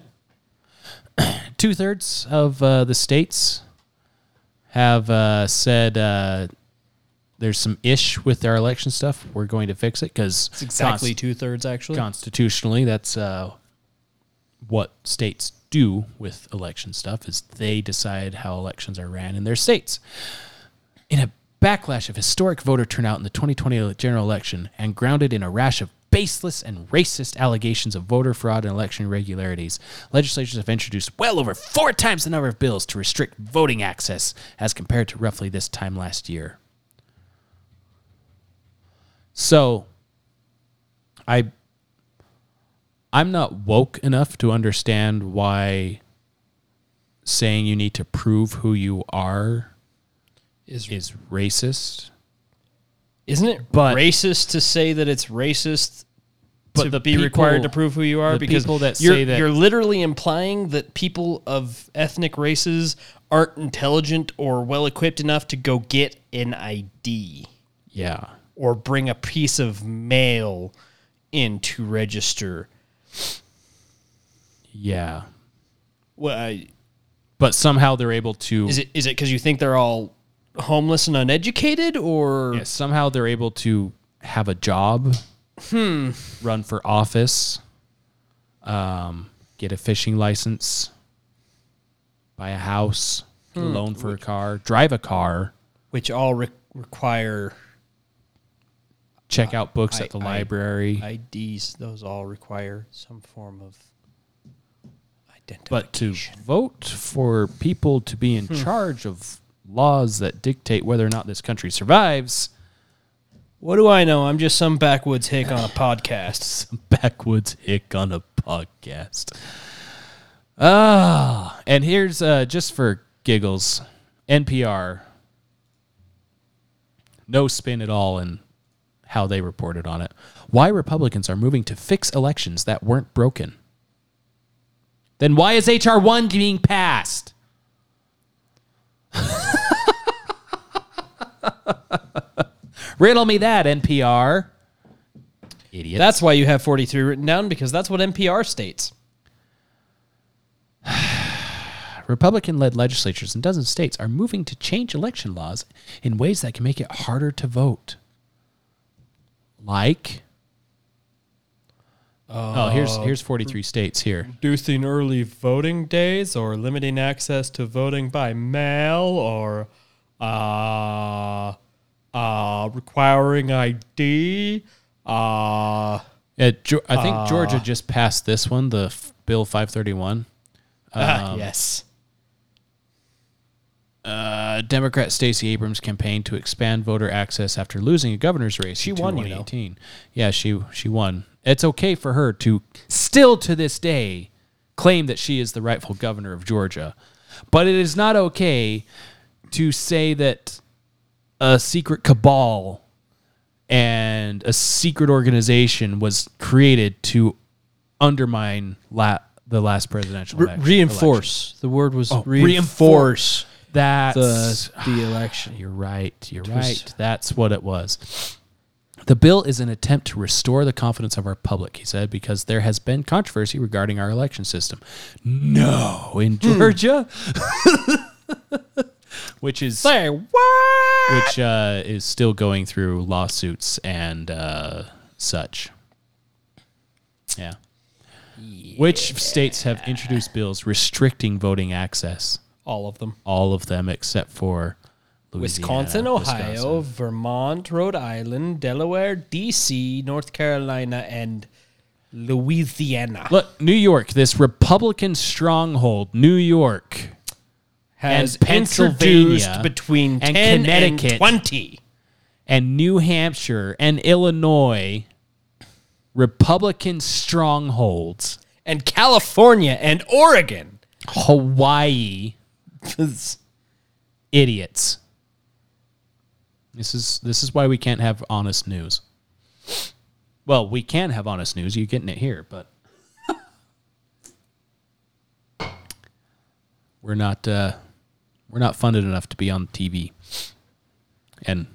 *clears throat* Two thirds of uh, the states have uh, said uh, there's some ish with our election stuff. We're going to fix it because It's exactly two thirds, actually. constitutionally that's uh, what states do with election stuff is they decide how elections are ran in their states in a backlash of historic voter turnout in the 2020 general election and grounded in a rash of baseless and racist allegations of voter fraud and election irregularities. Legislatures have introduced well over four times the number of bills to restrict voting access as compared to roughly this time last year. So, I I'm not woke enough to understand why saying you need to prove who you are Is- is racist. Isn't it But- racist to say that it's racist But to the be required to prove who you are? the because people that you're, say that- you're literally implying that people of ethnic races aren't intelligent or well equipped enough to go get an ID Yeah. or bring a piece of mail in to register. Yeah. Well, I- But somehow they're able to is it is it because you think they're all homeless and uneducated, or Yeah, somehow they're able to have a job, Hmm. run for office, um, get a fishing license, buy a house, get a Hmm. loan for a car, drive a car, which all re- require check out books I- at the I- library. IDs? Those all require some form of identity. but to vote for people to be in Hmm. charge of laws that dictate whether or not this country survives. What do I know? I'm just some backwoods hick on a podcast. *laughs* some backwoods hick on a podcast. Ah, and here's uh, just for giggles, NPR. No spin at all in how they reported on it. Why Republicans are moving to fix elections that weren't broken. Then why is HR one being passed? *laughs* Riddle me that, NPR. Idiot. That's why you have 43 written down because that's what NPR states. *sighs* Republican led legislatures in dozens of states are moving to change election laws in ways that can make it harder to vote. Like Oh, here's Uh, here's 43 states here. Reducing early voting days or limiting access to voting by mail or uh, uh, requiring ID. Uh, Yeah, I think uh, Georgia just passed this one, the f- Bill 531. Ah, Um, yes. Uh, Democrat Stacey Abrams campaigned to expand voter access after losing a governor's race. She in won, you know. 2018. Yeah, she she won. It's okay for her to still to this day claim that she is the rightful governor of Georgia, but it is not okay to say that a secret cabal and a secret organization was created to undermine la- the last presidential Re- elec- reinforce. The word was Oh, reinforce. That's the, the *sighs* election. You're right. You're was- right. That's what it was. The bill is an attempt to restore the confidence of our public, he said, because there has been controversy regarding our election system. No, in hmm. Georgia, *laughs* which is Say what? which uh, is still going through lawsuits and uh, such. Yeah. Which states have introduced bills restricting voting access? All of them. All of them except for Louisiana, Wisconsin, Ohio, Wisconsin. Vermont, Rhode Island, Delaware, D.C., North Carolina, and Louisiana. Look, New York, this Republican stronghold, New York, Has and introduced Pennsylvania, between and 10 and Connecticut, 20. and New Hampshire and Illinois, Republican strongholds, and California and Oregon, Hawaii, *laughs* idiots. This is this is why we can't have honest news. Well, we can have honest news. You're getting it here, but *laughs* we're not uh, we're not funded enough to be on TV, and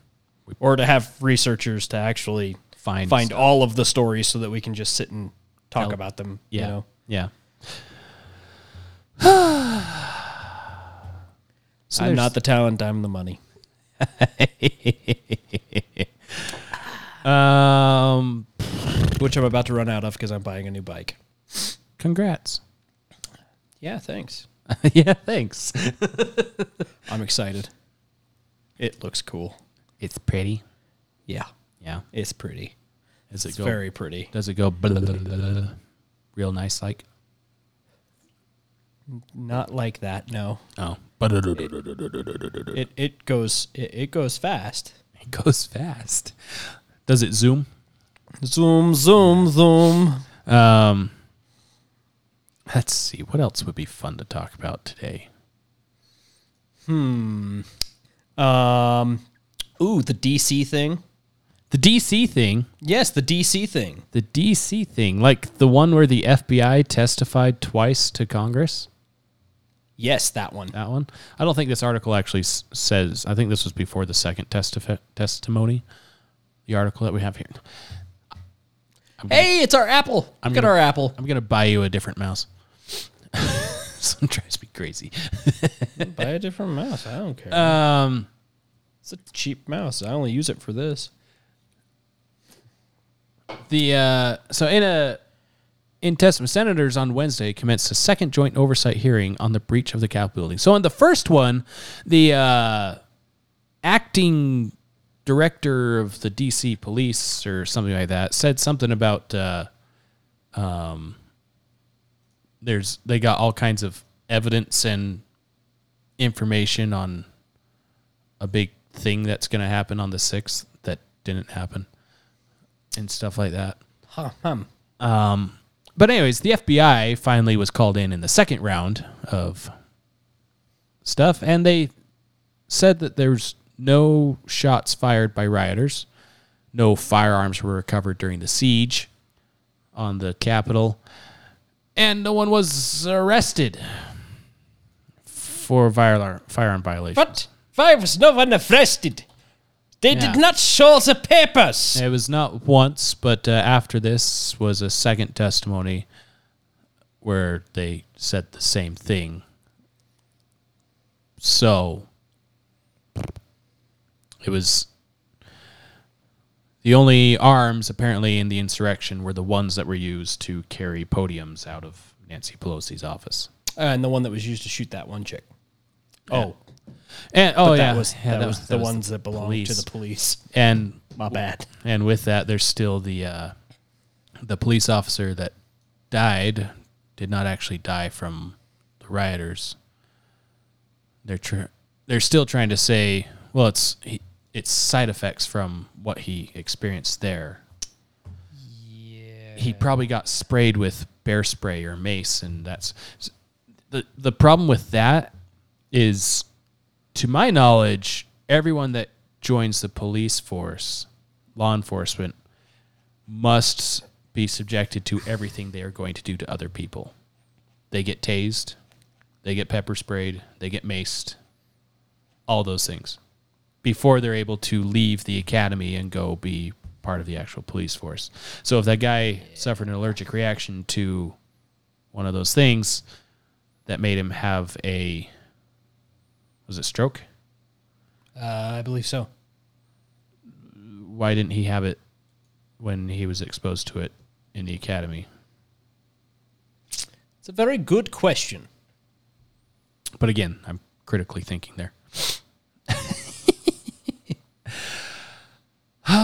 we or to have researchers to actually find find stuff. all of the stories so that we can just sit and talk Tell- about them. Yeah, You know? yeah. *sighs* So I'm not the talent. I'm the money. *laughs* um, which I'm about to run out of because I'm buying a new bike. Congrats. Yeah, thanks. *laughs* yeah, thanks. *laughs* I'm excited. It looks cool. It's pretty. Yeah, Yeah. it's pretty. Does it It's go very pretty. Does it go blah, blah, blah, blah, blah, real nice like? Not like that. No. Oh, It it goes it, it goes fast. It goes fast. Does it zoom? Zoom, zoom, zoom. Um, let's see. What else would be fun to talk about today? Hmm. Um. Ooh, the DC thing. The DC thing. Yes, the DC thing. The DC thing, like the one where the FBI testified twice to Congress. Yes, that one. That one. I don't think this article actually s- says. I think this was before the second testif- testimony. The article that we have here. Hey, it's our Apple. I'm Look at gonna- our Apple. I'm gonna buy you a different mouse. *laughs* Some drives me crazy. *laughs* Buy a different mouse. I don't care. Um, it's a cheap mouse. I only use it for this. The uh, so in a in testament, senators on Wednesday commenced a second joint oversight hearing on the breach of the Capitol building. So in the first one, the uh, acting director of the DC police or something like that said something about uh, um, there's they got all kinds of evidence and information on a big thing that's going to happen on the 6th that didn't happen and stuff like that. Huh, hum. Um, but anyways, the FBI finally was called in in the second round of stuff, and they said that there's no shots fired by rioters, no firearms were recovered during the siege on the Capitol, and no one was arrested for firearm violations. But Why was no one arrested? They Yeah. did not show the papers. It was not once, but uh, after this was a second testimony where they said the same thing. So it was the only arms apparently in the insurrection were the ones that were used to carry podiums out of Nancy Pelosi's office. Uh, and the one that was used to shoot that one chick. Oh. And oh But yeah, that was, yeah, that was the that was ones that belonged to the police. And My bad. And with that, there's still the uh, the police officer that died did not actually die from the rioters. They're tr- they're still trying to say, well, it's he, it's side effects from what he experienced there. Yeah. He probably got sprayed with bear spray or mace, and that's the the problem with that is, to my knowledge, everyone that joins the police force, law enforcement, must be subjected to everything they are going to do to other people. They get tased, they get pepper sprayed, they get maced, all those things before they're able to leave the academy and go be part of the actual police force. So if that guy suffered an allergic reaction to one of those things that made him have a was it stroke? Uh, I believe so. Why didn't he have it when he was exposed to it in the academy? It's a very good question. But again, I'm critically thinking there. I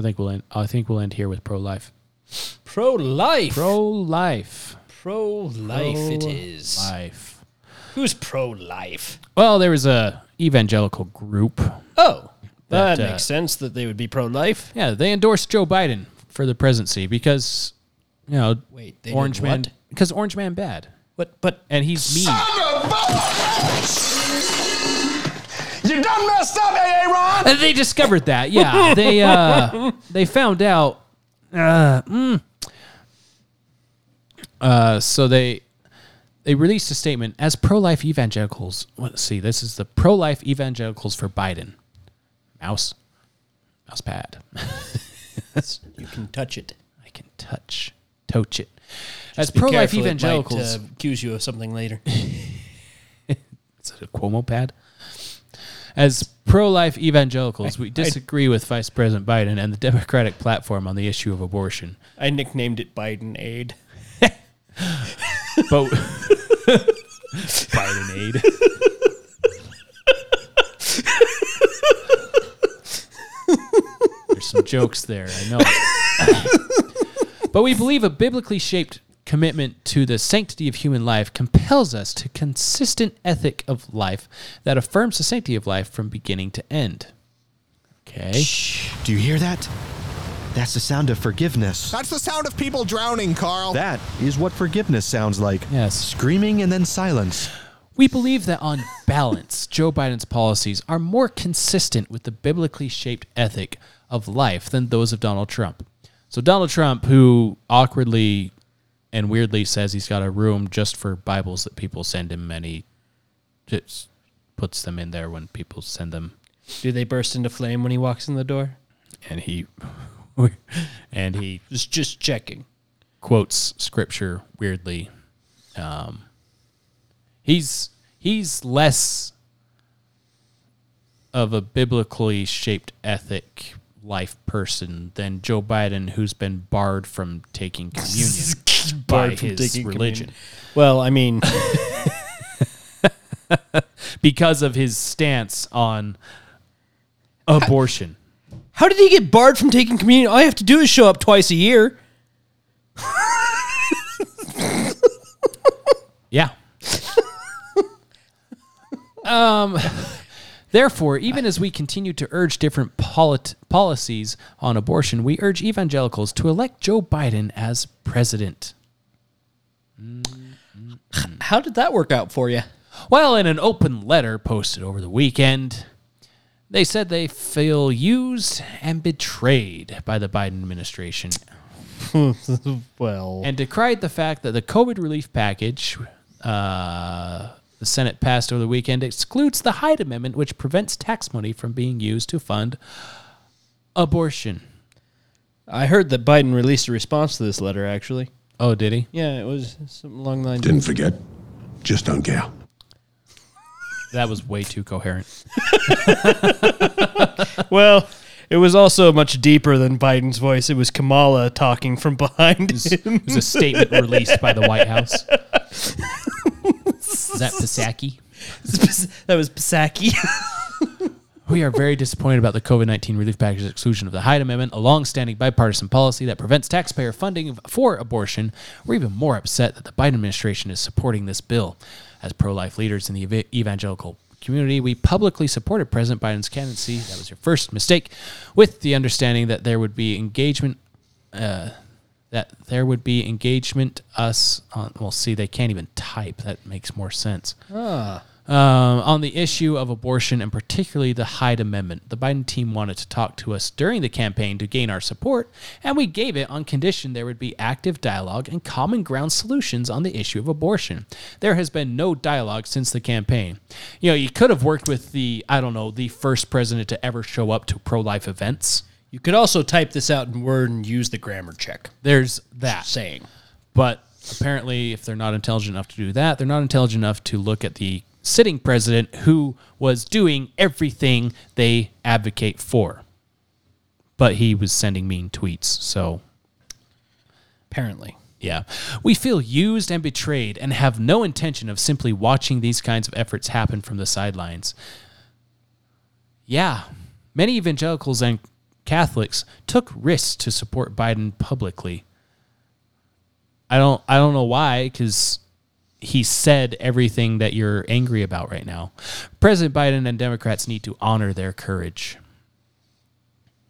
think we'll end. I think we'll end here with pro life. Pro life. Pro life. Pro life. It is. Life. Who's pro life? Well, there was a evangelical group. Oh, that, That, uh, makes sense that they would be pro life. Yeah, they endorsed Joe Biden for the presidency because you know Wait, they Orange Man because Orange Man bad. But but and he's mean. You done messed up, AA Ron. And they discovered that. Yeah, they uh, *laughs* they found out. Uh, mm. uh, so they they released a statement as pro-life evangelicals. Let's see. This is the pro-life evangelicals for Biden. Mouse, mouse pad. *laughs* you can touch it. I can touch, touch it. As pro-life careful, it might, evangelicals. uh, accuse you of something later. *laughs* Is it a Cuomo pad? As pro life evagelicals, we disagree with Vice President Biden and the Democratic platform on the issue of abortion. I nicknamed it Biden Aid. But *laughs* Biden aid. There's some jokes there, I know. *laughs* but we believe a biblically shaped commitment to the sanctity of human life compels us to consistent ethic of life that affirms the sanctity of life from beginning to end. Okay. Do you hear that? That's the sound of forgiveness. That's the sound of people drowning, Carl. That is what forgiveness sounds like. Yes. Screaming and then silence. We believe that on *laughs* balance, Joe Biden's policies are more consistent with the biblically shaped ethic of life than those of Donald Trump. So, Donald Trump, who awkwardly and weirdly says he's got a room just for Bibles that people send him, and he just puts them in there when people send them. Do they burst into flame when he walks in the door? And he, *laughs* and he Just just checking. quotes scripture weirdly. Um, he's he's less of a biblically shaped ethic life person than Joe Biden, who's been barred from taking *laughs* communion by Barred from his taking religion communion. Well, I mean, *laughs* because of his stance on abortion. how did he get barred from taking communion? All I have to do is show up twice a year. *laughs* Yeah. *laughs* um, therefore, even as we continue to urge different polit- policies on abortion, we urge evangelicals to elect Joe Biden as president. How did that work out for you? Well, in an open letter posted over the weekend, they said they feel used and betrayed by the Biden administration *laughs* well, and decried the fact that the COVID relief package uh, the Senate passed over the weekend excludes the Hyde Amendment, which prevents tax money from being used to fund abortion. I heard that Biden released a response to this letter. Actually, Oh, did he? yeah, it was something along the lines. Didn't forget. Just don't care. That was way too coherent. *laughs* Well, it was also much deeper than Biden's voice. It was Kamala talking from behind him. It was a statement released by the White House. *laughs* Is that Pisaki? that was Psaki. *laughs* We are very disappointed about the COVID 19 relief package's exclusion of the Hyde Amendment, a long standing bipartisan policy that prevents taxpayer funding for abortion. We're even more upset that the Biden administration is supporting this bill. As pro life leaders in the ev- evangelical community, we publicly supported President Biden's candidacy. That was your first mistake, with the understanding that there would be engagement. Uh, that there would be engagement us on well see they can't even type that makes more sense Ah. um, on the issue of abortion and particularly the Hyde Amendment. The Biden team wanted to talk to us during the campaign to gain our support, and we gave it on condition there would be active dialogue and common ground solutions on the issue of abortion. There has been no dialogue since the campaign. You know, you could have worked with the, I don't know, the first president to ever show up to pro life events. You could also type this out in Word and use the grammar check. There's that. Saying. But apparently, if they're not intelligent enough to do that, they're not intelligent enough to look at the sitting president who was doing everything they advocate for. But he was sending mean tweets. So, Apparently. yeah. We feel used and betrayed and have no intention of simply watching these kinds of efforts happen from the sidelines. Yeah. Many evangelicals and Catholics took risks to support Biden publicly. I don't I don't know why cuz he said everything that you're angry about right now. President Biden and Democrats need to honor their courage.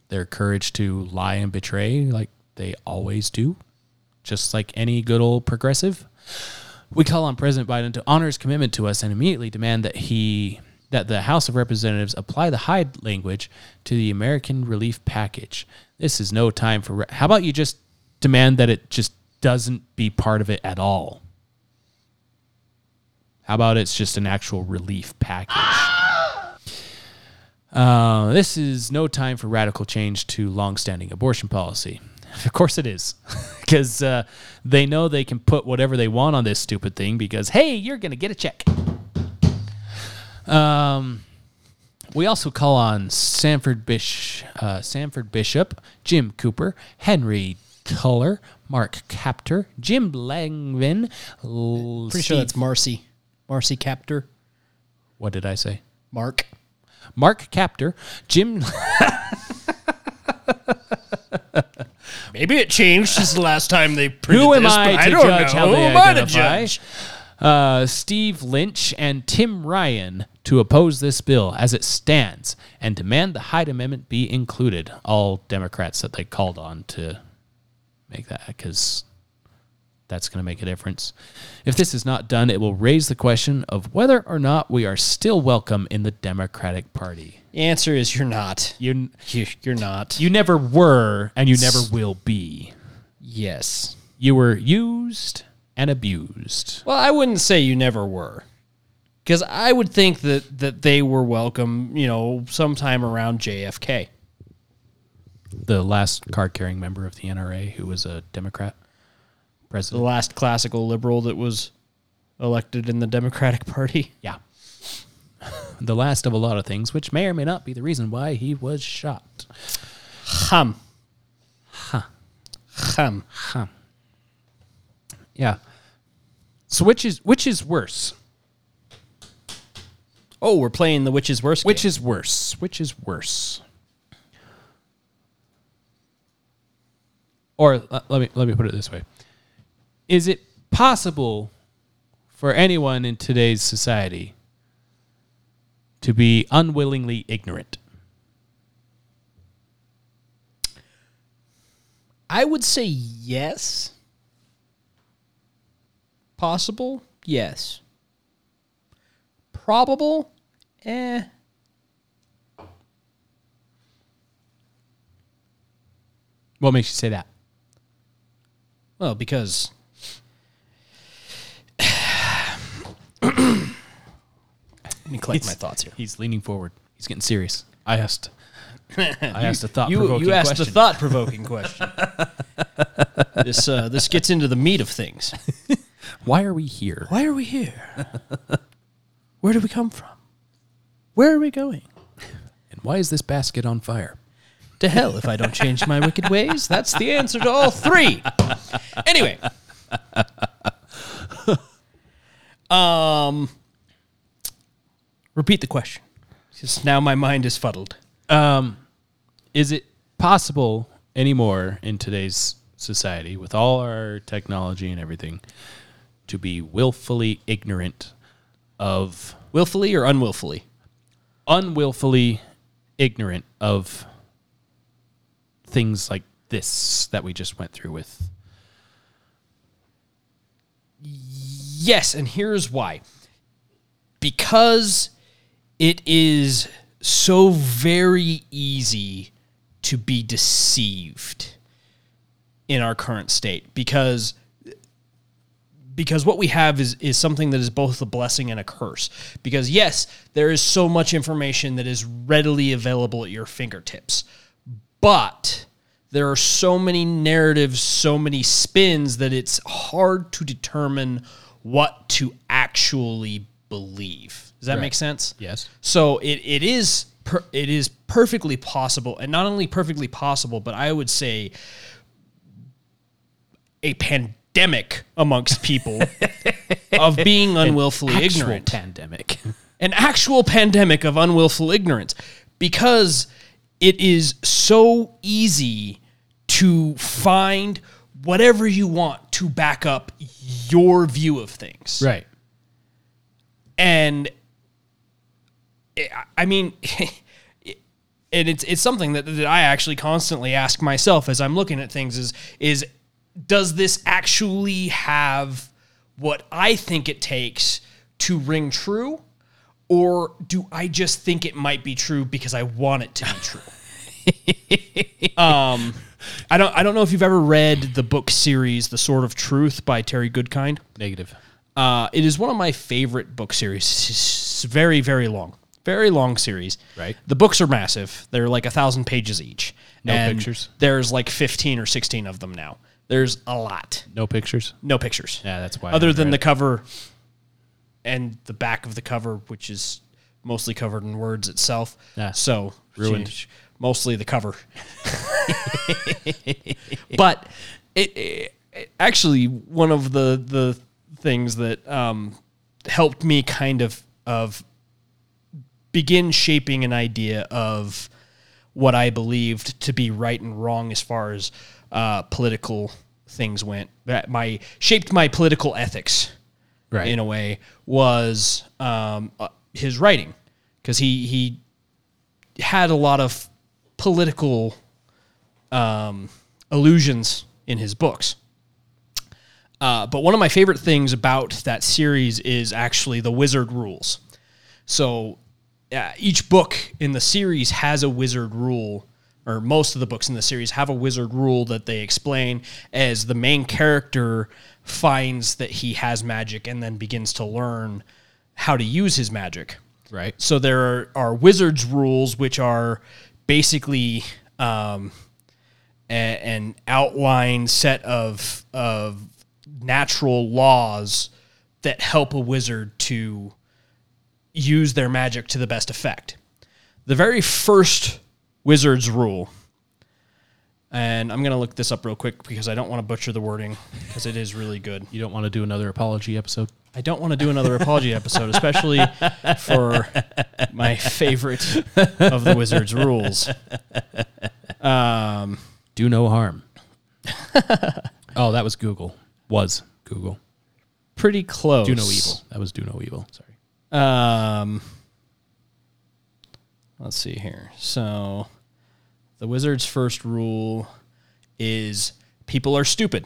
Their courage to lie and betray like they always do, just like any good old progressive. We call on President Biden to honor his commitment to us and immediately demand that he that the House of Representatives apply the Hyde language to the American Relief Package. This is no time for. Re- How about you just demand that it just doesn't be part of it at all? How about it's just an actual relief package? Uh, this is no time for radical change to longstanding abortion policy. *laughs* Of course it is. *laughs* Because uh, they know they can put whatever they want on this stupid thing because, hey, you're going to get a check. Um, we also call on Sanford, Bish, uh, Sanford Bishop, Jim Cooper, Henry Tuller, Mark Kaptur, Jim Langevin. L- Pretty sure that's Marcy. Marcy Kaptur. What did I say? Mark. Mark Kaptur, Jim. *laughs* Maybe it changed since the last time they printed Who am this, I but to don't judge know. how Who they am I to identify? judge? Uh, Steve Lynch and Tim Ryan to oppose this bill as it stands and demand the Hyde Amendment be included. All Democrats that they called on to make that because that's going to make a difference. If this is not done, it will raise the question of whether or not we are still welcome in the Democratic Party. The answer is you're not. You're, you're not. You never were, and you never will be. Yes. You were used and abused. Well, I wouldn't say you never were. Because I would think that, that they were welcome, you know, sometime around JFK. The last card carrying member of the NRA who was a Democrat president. The last classical liberal that was elected in the Democratic *laughs* Party. Yeah. *laughs* the last of a lot of things, which may or may not be the reason why he was shot. Hum. Huh. Hum. Huh. Yeah. So which is which is worse? Oh, we're playing the which is worse. Which is worse? Which is worse? Or uh, let me let me put it this way: Is it possible for anyone in today's society to be unwillingly ignorant? I would say yes. Possible? Yes. Probable? Eh. What makes you say that? Well, because Let me collect my He's- thoughts here. He's leaning forward. He's getting serious. I asked. I asked a *laughs* thought you, provoking you asked question. a thought provoking question. *laughs* this uh, this gets into the meat of things. Why are we here? Why are we here? *laughs* Where do we come from? Where are we going? And why is this basket on fire? To hell if I don't change my wicked ways. That's the answer to all three. Anyway. Um repeat the question. Because now my mind is fuddled. Um, is it possible anymore in today's society, with all our technology and everything, to be willfully ignorant of Willfully or unwillfully? Unwillfully ignorant of things like this that we just went through with? Yes, and here's why. Because it is so very easy to be deceived in our current state because because what we have is is something that is both a blessing and a curse because yes there is so much information that is readily available at your fingertips but there are so many narratives so many spins that it's hard to determine what to actually believe does that Right. make sense Yes. so it, it is per, it is perfectly possible and not only perfectly possible but i would say a pandemic amongst people *laughs* of being unwillfully ignorant pandemic. *laughs* an actual pandemic of unwillful ignorance because it is so easy to find whatever you want to back up your view of things. Right. And eh, I- I mean, *laughs* and it's it's something that, that I actually constantly ask myself as I'm looking at things is is does this actually have what I think it takes to ring true? Or do I just think it might be true because I want it to be true? *laughs* um, I don't. I don't know if you've ever read the book series "The Sword of Truth" by Terry Goodkind. Negative. Uh, it is one of my favorite book series. It's very, very long, very long series. Right. The books are massive. They're like a thousand pages each. No And pictures? There's like fifteen or sixteen of them now. There's a lot. No pictures. No pictures. Yeah, that's why. Other than the cover and the back of the cover, which is mostly covered in words itself. Yeah. So Ruined. she- mostly the cover. *laughs* *laughs* but it, it- it- actually, one of the the things that um, helped me kind of of begin shaping an idea of what I believed to be right and wrong as far as uh, political things went. That my shaped my political ethics, Right. in a way, was um, uh, his writing because he he had a lot of political um, allusions in his books. Uh, but one of my favorite things about that series is actually the wizard rules. So uh, each book in the series has a wizard rule, or most of the books in the series have a wizard rule that they explain as the main character finds that he has magic and then begins to learn how to use his magic. Right. So there are, are wizards rules, which are basically um, a, an outline set of of natural laws that help a wizard to use their magic to the best effect. The very first wizard's rule, and I'm going to look this up real quick because I don't want to butcher the wording because it is really good. You don't want to do another apology episode? I don't want to do another apology episode, especially for my favorite of the wizard's rules. Um, do no harm. *laughs* oh, that was Google. Was Google. Pretty close. Do no evil. That was do no evil. Sorry. Um, let's see here. So, the wizard's first rule is people are stupid.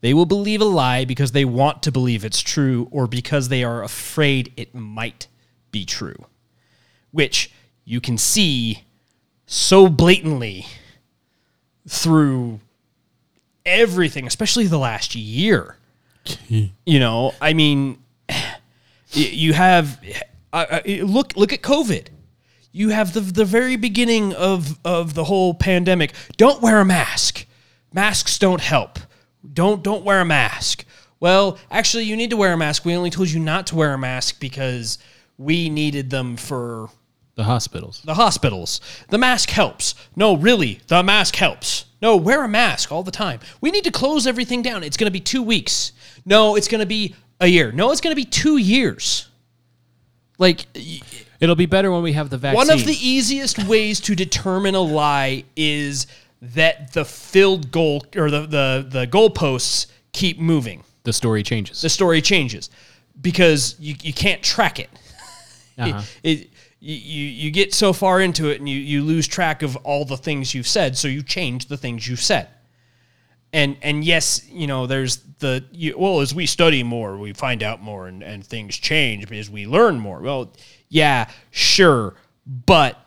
They will believe a lie because they want to believe it's true or because they are afraid it might be true, which you can see so blatantly through everything, especially the last year. you know, I mean, *sighs* you have uh, uh, look look at COVID. You have the the very beginning of of the whole pandemic. Don't wear a mask. Masks don't help. Don't don't wear a mask. Well, actually, you need to wear a mask. We only told you not to wear a mask because we needed them for The hospitals. the hospitals. The mask helps. No, really, the mask helps. No, wear a mask all the time. We need to close everything down. It's going to be two weeks. No, it's going to be a year. No, it's going to be two years. Like, It'll be better when we have the vaccine. one of the easiest ways to determine a lie is that the filled goal or the the the goalposts keep moving. the story changes. The story changes because you you can't track it. *laughs* Uh-huh. It, it you, you get so far into it and you, you lose track of all the things you've said, so you change the things you've said. And and yes, you know, there's the you, well, as we study more, we find out more, and, and things change as we learn more. Well, yeah, sure, but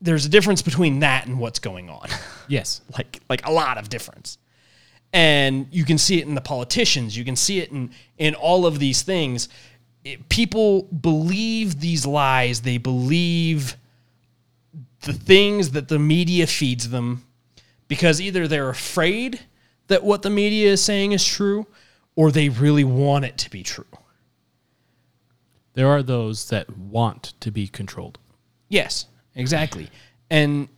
there's a difference between that and what's going on. *laughs* yes. like like a lot of difference. And you can see it in the politicians. You can see it in in all of these things. It- people believe these lies. They believe the things that the media feeds them because either they're afraid that what the media is saying is true or they really want it to be true. There are those that want to be controlled. Yes, exactly. And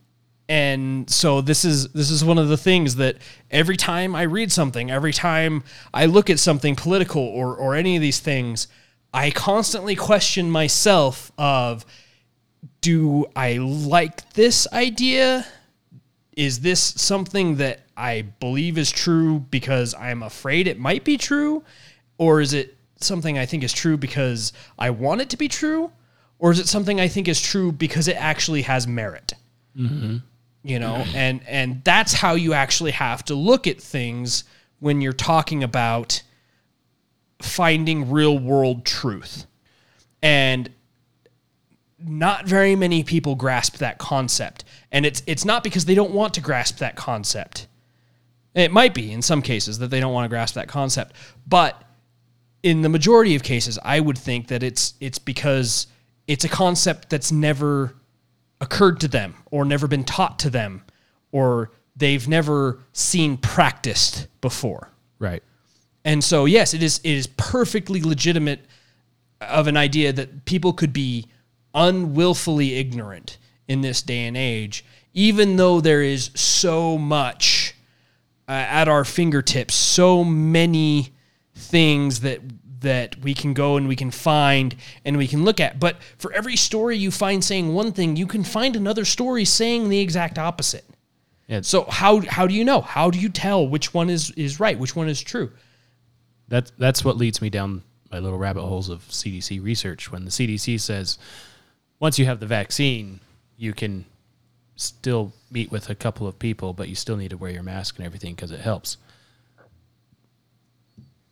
and so this is this is one of the things that every time I read something, every time I look at something political or or any of these things, I constantly question myself of do I like this idea? Is this something that I believe is true because I'm afraid it might be true? Or is it something I think is true because I want it to be true? Or is it something I think is true because it actually has merit? Mm-hmm. You know, and and that's how you actually have to look at things when you're talking about finding real world truth. And not very many people grasp that concept. And it's it's not because they don't want to grasp that concept. It might be in some cases that they don't want to grasp that concept, but in the majority of cases, I would think that it's it's because it's a concept that's never occurred to them or never been taught to them or they've never seen practiced before. Right. And so yes, it is it is perfectly legitimate of an idea that people could be unwillfully ignorant in this day and age, even though there is so much uh, at our fingertips, so many things that that we can go and we can find and we can look at. But for every story you find saying one thing, you can find another story saying the exact opposite. Yeah. So how how do you know? How do you tell which one is is right, which one is true? That's that's what leads me down my little rabbit holes of CDC research. When the CDC says once you have the vaccine, you can still meet with a couple of people, but you still need to wear your mask and everything because it helps.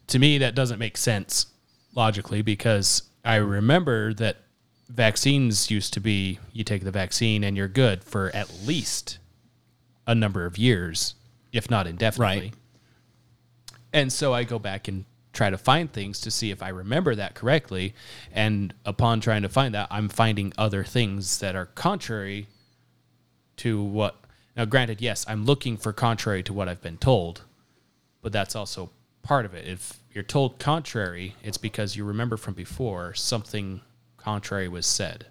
To me, that doesn't make sense logically because I remember that vaccines used to be you take the vaccine and you're good for at least a number of years, if not indefinitely. Right. And so I go back and try to find things to see if I remember that correctly. And upon trying to find that, I'm finding other things that are contrary to what. Now, granted, yes, I'm looking for contrary to what I've been told, but that's also part of it. If you're told contrary, it's because you remember from before something contrary was said.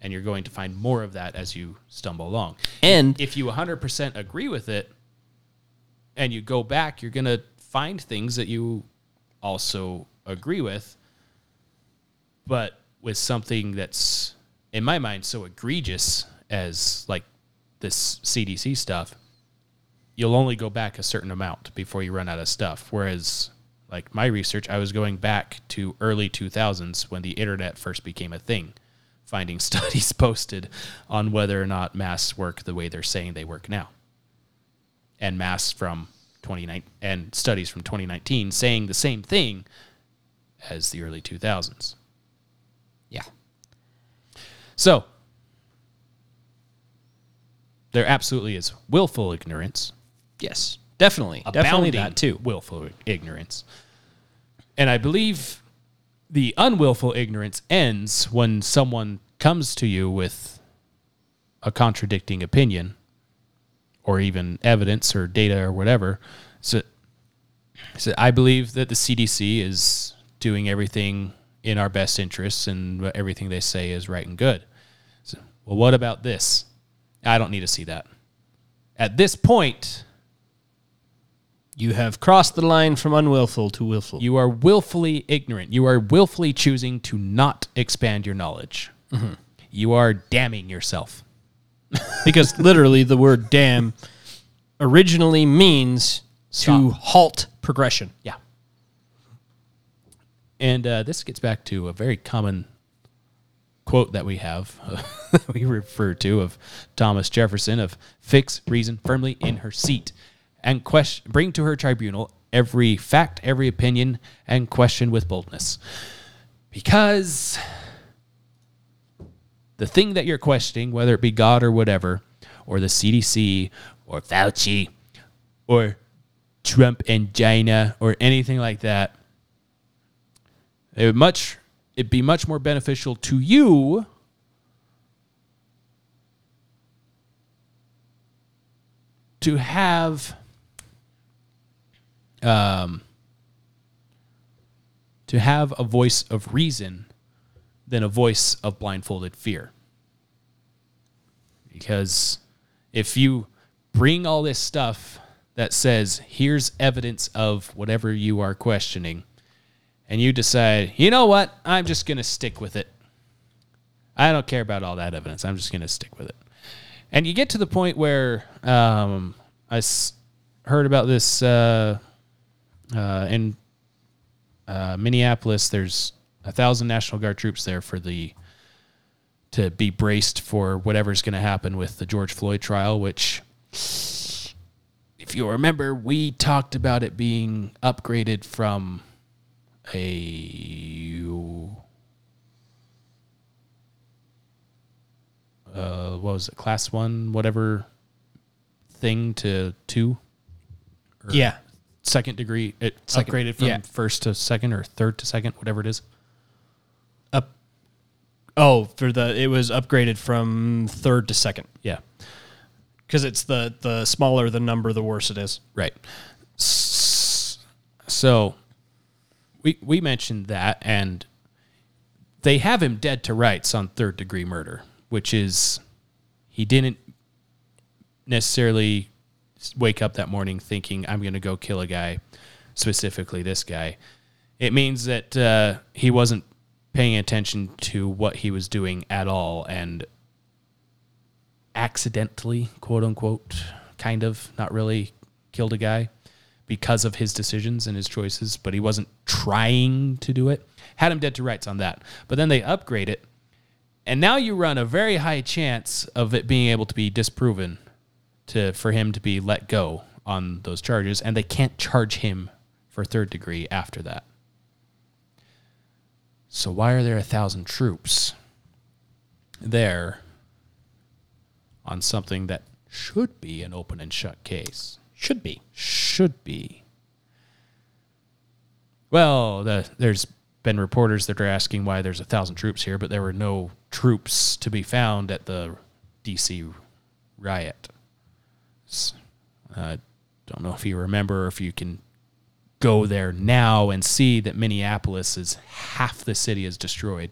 And you're going to find more of that as you stumble along. And if you 100% agree with it and you go back, you're going to find things that you also agree with. But with something that's, in my mind, so egregious as like this CDC stuff, you'll only go back a certain amount before you run out of stuff. Whereas, like my research, I was going back to early 2000s when the internet first became a thing, finding *laughs* studies posted on whether or not masks work the way they're saying they work now. And masks from 2019 and studies from 2019 saying the same thing as the early 2000s. Yeah. So, there absolutely is willful ignorance. Yes, definitely. Definitely that too. Willful ignorance. And I believe the unwillful ignorance ends when someone comes to you with a contradicting opinion or even evidence or data or whatever. So, so I believe that the CDC is doing everything in our best interests and everything they say is right and good. So, well, what about this? I don't need to see that. At this point, You have crossed the line from unwillful to willful. you are willfully ignorant. You are willfully choosing to not expand your knowledge. Mhm. You are damning yourself. *laughs* because literally the word damn originally means to halt progression. Yeah. And uh, this gets back to a very common quote that we have, *laughs* that we refer to of Thomas Jefferson of fix reason firmly in her seat and question, bring to her tribunal every fact, every opinion, and question with boldness. Because the thing that you're questioning, whether it be God or whatever, or the CDC, or Fauci, or Trump and China, or anything like that, it would much it'd be much more beneficial to you to have um to have a voice of reason than a voice of blindfolded fear. Because if you bring all this stuff that says, here's evidence of whatever you are questioning, and you decide, you know what, I'm just going to stick with it. I don't care about all that evidence. I'm just going to stick with it. And you get to the point where um, I s- heard about this uh, uh, in uh, Minneapolis. There's a thousand National Guard troops there for the to be braced for whatever's going to happen with the George Floyd trial, which, if you remember, we talked about it being upgraded from a uh, what was it, class one, whatever thing to two. Or Yeah. Second degree. It Second- upgraded from yeah. first to second or third to second, whatever it is. Up. Oh, for the it was upgraded from third to second. Yeah. Because it's the the smaller the number, the worse it is. Right. So we we mentioned that and they have him dead to rights on third degree murder, which is he didn't necessarily wake up that morning thinking I'm going to go kill a guy, specifically this guy. It means that uh, he wasn't paying attention to what he was doing at all and accidentally, quote unquote, kind of, not really killed a guy because of his decisions and his choices, but he wasn't trying to do it. Had him dead to rights on that. But then they upgrade it, and now you run a very high chance of it being able to be disproven to for him to be let go on those charges, and they can't charge him for third degree after that. So why are there a thousand troops there on something that should be an open and shut case? Should be. Should be. Well, the, there's been reporters that are asking why there's a thousand troops here, but there were no troops to be found at the DC riot. I uh, don't know if you remember or if you can go there now and see that Minneapolis is half the city is destroyed,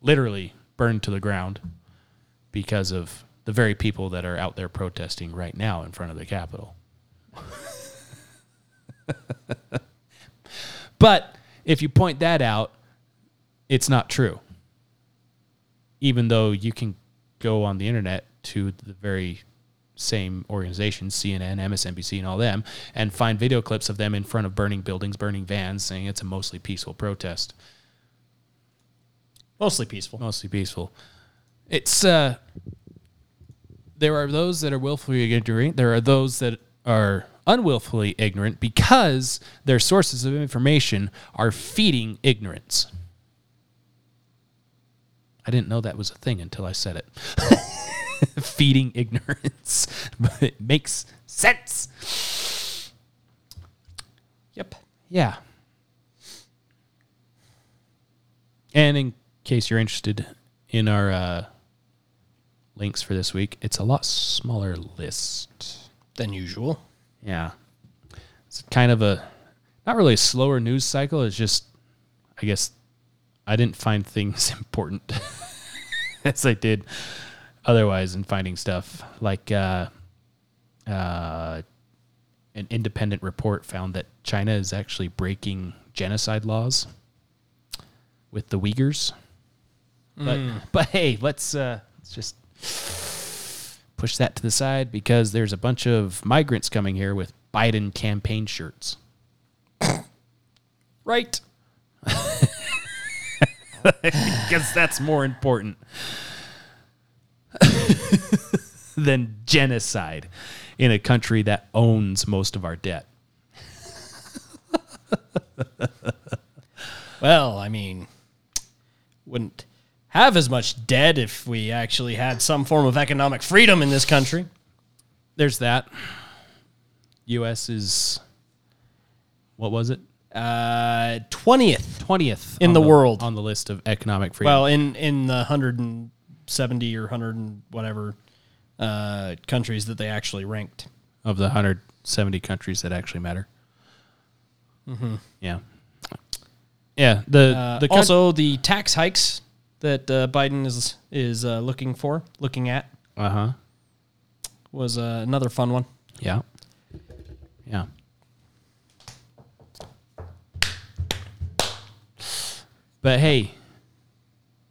literally burned to the ground because of the very people that are out there protesting right now in front of the Capitol. *laughs* but if you point that out, it's not true. Even though you can go on the internet to the very same organizations, CNN, MSNBC, and all them, and find video clips of them in front of burning buildings, burning vans, saying it's a mostly peaceful protest. Mostly peaceful. Mostly peaceful. It's uh there are those that are willfully ignorant. There are those that are unwillfully ignorant because their sources of information are feeding ignorance. I didn't know that was a thing until I said it. *laughs* *laughs* feeding ignorance. *laughs* but it makes sense. Yep. Yeah. And in case you're interested in our uh, links for this week, it's a lot smaller list than usual. Yeah. It's kind of a not really a slower news cycle. It's just, I guess, I didn't find things *laughs* important as I did otherwise in finding stuff. Like uh, uh, an independent report found that China is actually breaking genocide laws with the Uyghurs. But Mm. but hey, let's uh, let's just push that to the side because there's a bunch of migrants coming here with Biden campaign shirts. *laughs* right. *laughs* Because that's more important *laughs* than genocide in a country that owns most of our debt. *laughs* Well, I mean, wouldn't have as much debt if we actually had some form of economic freedom in this country. There's that. U.S. is what was it? Uh, twentieth, twentieth in on the, world on the list of economic freedom. Well, in in the hundred and seventy or hundred and whatever uh, countries that they actually ranked. of the 170 countries that actually matter. Mhm. Yeah. Yeah. The Uh, the coun- also the tax hikes that uh, Biden is is uh, looking for, looking at, uh huh. was uh, another fun one. Yeah. Yeah. But hey,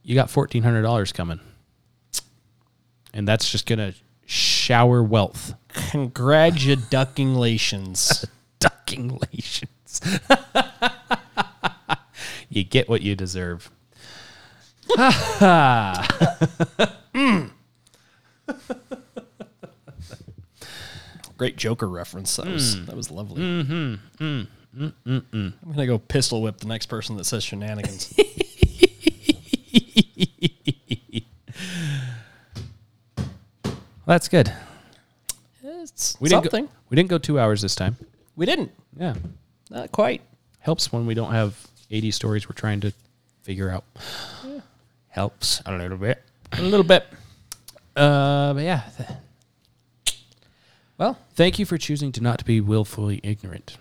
you got fourteen hundred dollars coming, and that's just gonna shower wealth. Congratulations. *laughs* Duckinglations. *laughs* you get what you deserve. Mm. Great Joker reference. That was Mm. that was lovely. Mm-hmm. Mm. Mm, mm, mm. I'm gonna go pistol whip the next person that says shenanigans. *laughs* That's good. It's We didn't something. go, we didn't go two hours this time. We didn't. Yeah. Not quite. Helps when we don't have 80 stories we're trying to figure out. Yeah. Helps a little bit. A little bit. Uh, but yeah. Well, thank you for choosing to not be willfully ignorant.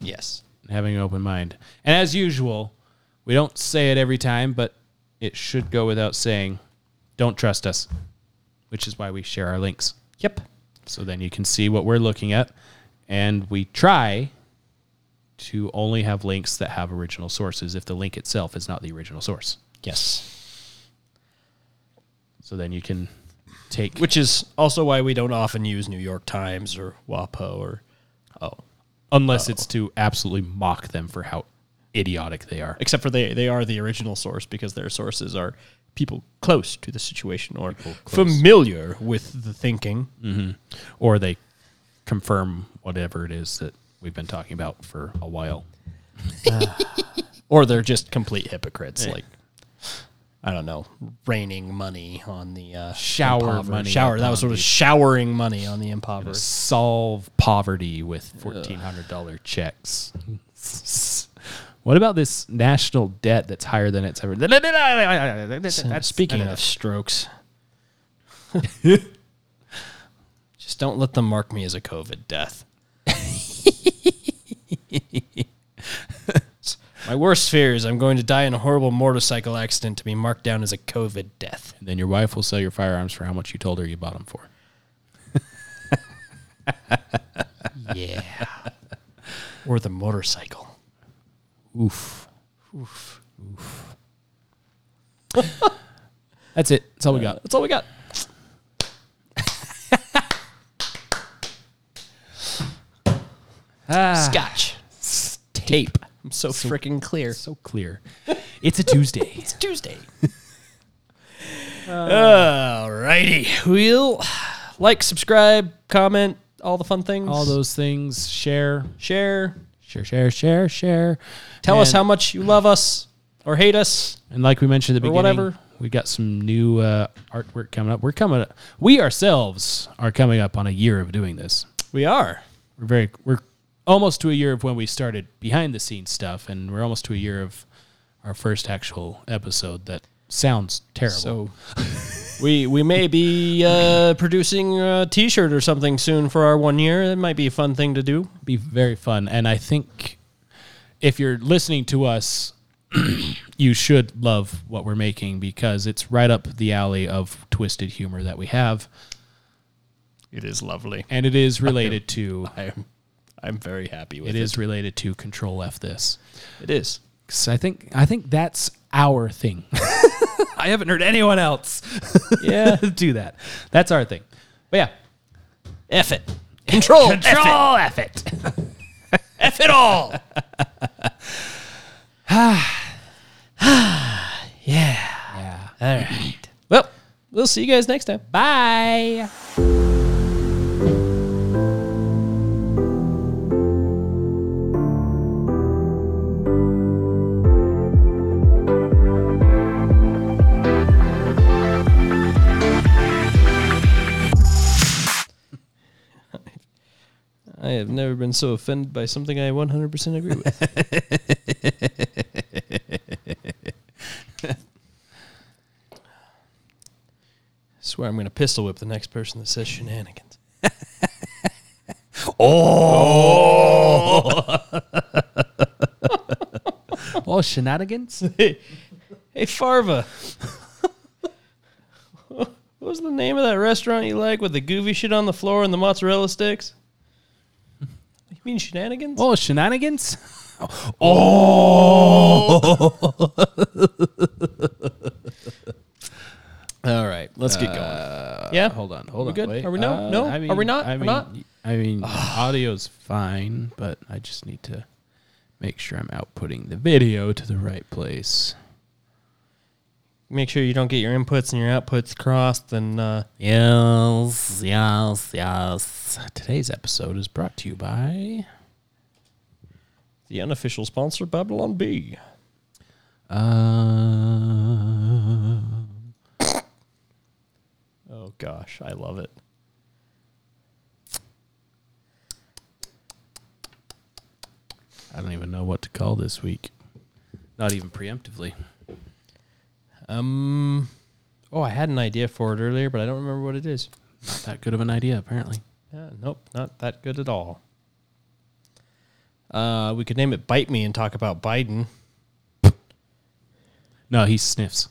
Yes. And having an open mind. And as usual, we don't say it every time, but it should go without saying, don't trust us, which is why we share our links. Yep. So then you can see what we're looking at. And we try to only have links that have original sources if the link itself is not the original source. Yes. So then you can take Which is also why we don't often use New York Times or WAPO or oh, unless oh. it's to absolutely mock them for how idiotic they are. except for they they are the original source because their sources are people close to the situation or familiar with the thinking. hmm Or they confirm whatever it is that we've been talking about for a while. *laughs* or they're just complete hypocrites Yeah. like I don't know, raining money on the uh, Shower money Shower. That was sort of showering money on the impoverished. solve poverty with fourteen hundred dollar checks. What about this national debt that's higher than it's ever? *laughs* That's Speaking of strokes, *laughs* just don't let them mark me as a COVID death. *laughs* My worst fear is I'm going to die in a horrible motorcycle accident to be marked down as a COVID death. And then your wife will sell your firearms for how much you told her you bought them for. Yeah. or the motorcycle. Oof. Oof. Oof. *laughs* That's it. That's all we got. That's all we got. Ah. Scotch. Tape. I'm so, freaking clear. So clear. It's a Tuesday. *laughs* It's Tuesday. *laughs* Alrighty. We'll like, subscribe, comment, all the fun things. all those things. Share. Share. Share, share, share, share. Tell us how much you love us or hate us. And like we mentioned at the beginning, whatever. we got some new uh, artwork coming up. We're coming. We ourselves are coming up on a year of doing this. We are. We're very. We're almost to a year of when we started behind the scenes stuff, and we're almost to a year of our first actual episode that sounds terrible. So *laughs* we we may be uh, producing a T-shirt or something soon for our one year. It might be a fun thing to do. be very fun. And I think if you're listening to us, *clears throat* you should love what we're making because it's right up the alley of twisted humor that we have. It is lovely, and it is *laughs* related to. I'm I'm very happy with It it. is related to Control F this. It is. 'Cause I think I think that's our thing. *laughs* I haven't heard anyone else. *laughs* Yeah. do that. That's our thing. But yeah, F it. Control. Control F it. *laughs* F it all. *laughs* *sighs* yeah. Yeah. All right. Well, we'll see you guys next time. Bye. Have never been so offended by something I 100% agree with. *laughs* swear I'm going to pistol whip the next person that says shenanigans. *laughs* Oh. *laughs* oh, shenanigans. hey, hey, Farva. what was the name of that restaurant you like with the goofy shit on the floor and the mozzarella sticks? Mean shenanigans? Oh, shenanigans. *laughs* Oh. *laughs* All right, let's get going. Uh, yeah, Hold on. Hold on. Are We on. good? wait. Are we no? Uh, No? I Are we not? I We're mean, not? I mean, *sighs* audio's fine, but I just need to make sure I'm outputting the video to the right place. Make sure you don't get your inputs and your outputs crossed. And uh, Yes, yes, yes. Today's episode is brought to you by. the unofficial sponsor, Babylon Bee. Uh, Oh gosh, I love it. I don't even know what to call this week. Not even preemptively. Um, oh, I had an idea for it earlier, but I don't remember what it is. Not that good of an idea, apparently. Yeah, nope, not that good at all. Uh, we could name it "Bite Me" and talk about Biden. No, he sniffs.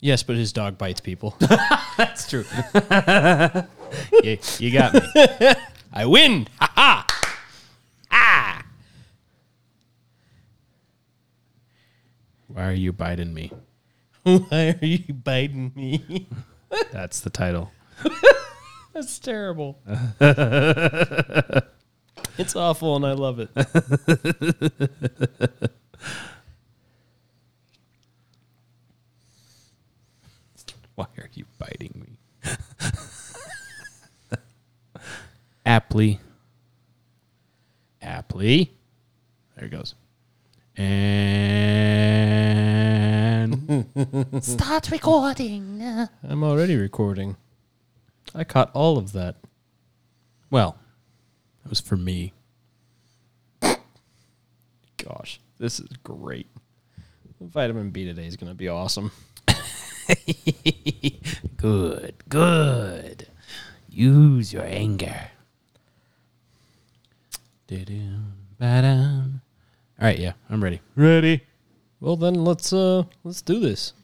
Yes, but his dog bites people. *laughs* That's true. *laughs* yeah, you got me. I win! Ha ha! Ah! Why are you biting me? *laughs* Why are you biting me? *laughs* That's the title. *laughs* That's terrible. it's awful and I love it. Why are you biting me? Aptly. Aptly. There it goes. And *laughs* Start recording. I'm already recording. I caught all of that. well, that was for me. Gosh, this is great. Vitamin B today is going to be awesome. *laughs* Good, good. Use your anger. Doo-doo, ba-dum. All right, yeah, I'm ready. Ready? Well then let's uh let's do this.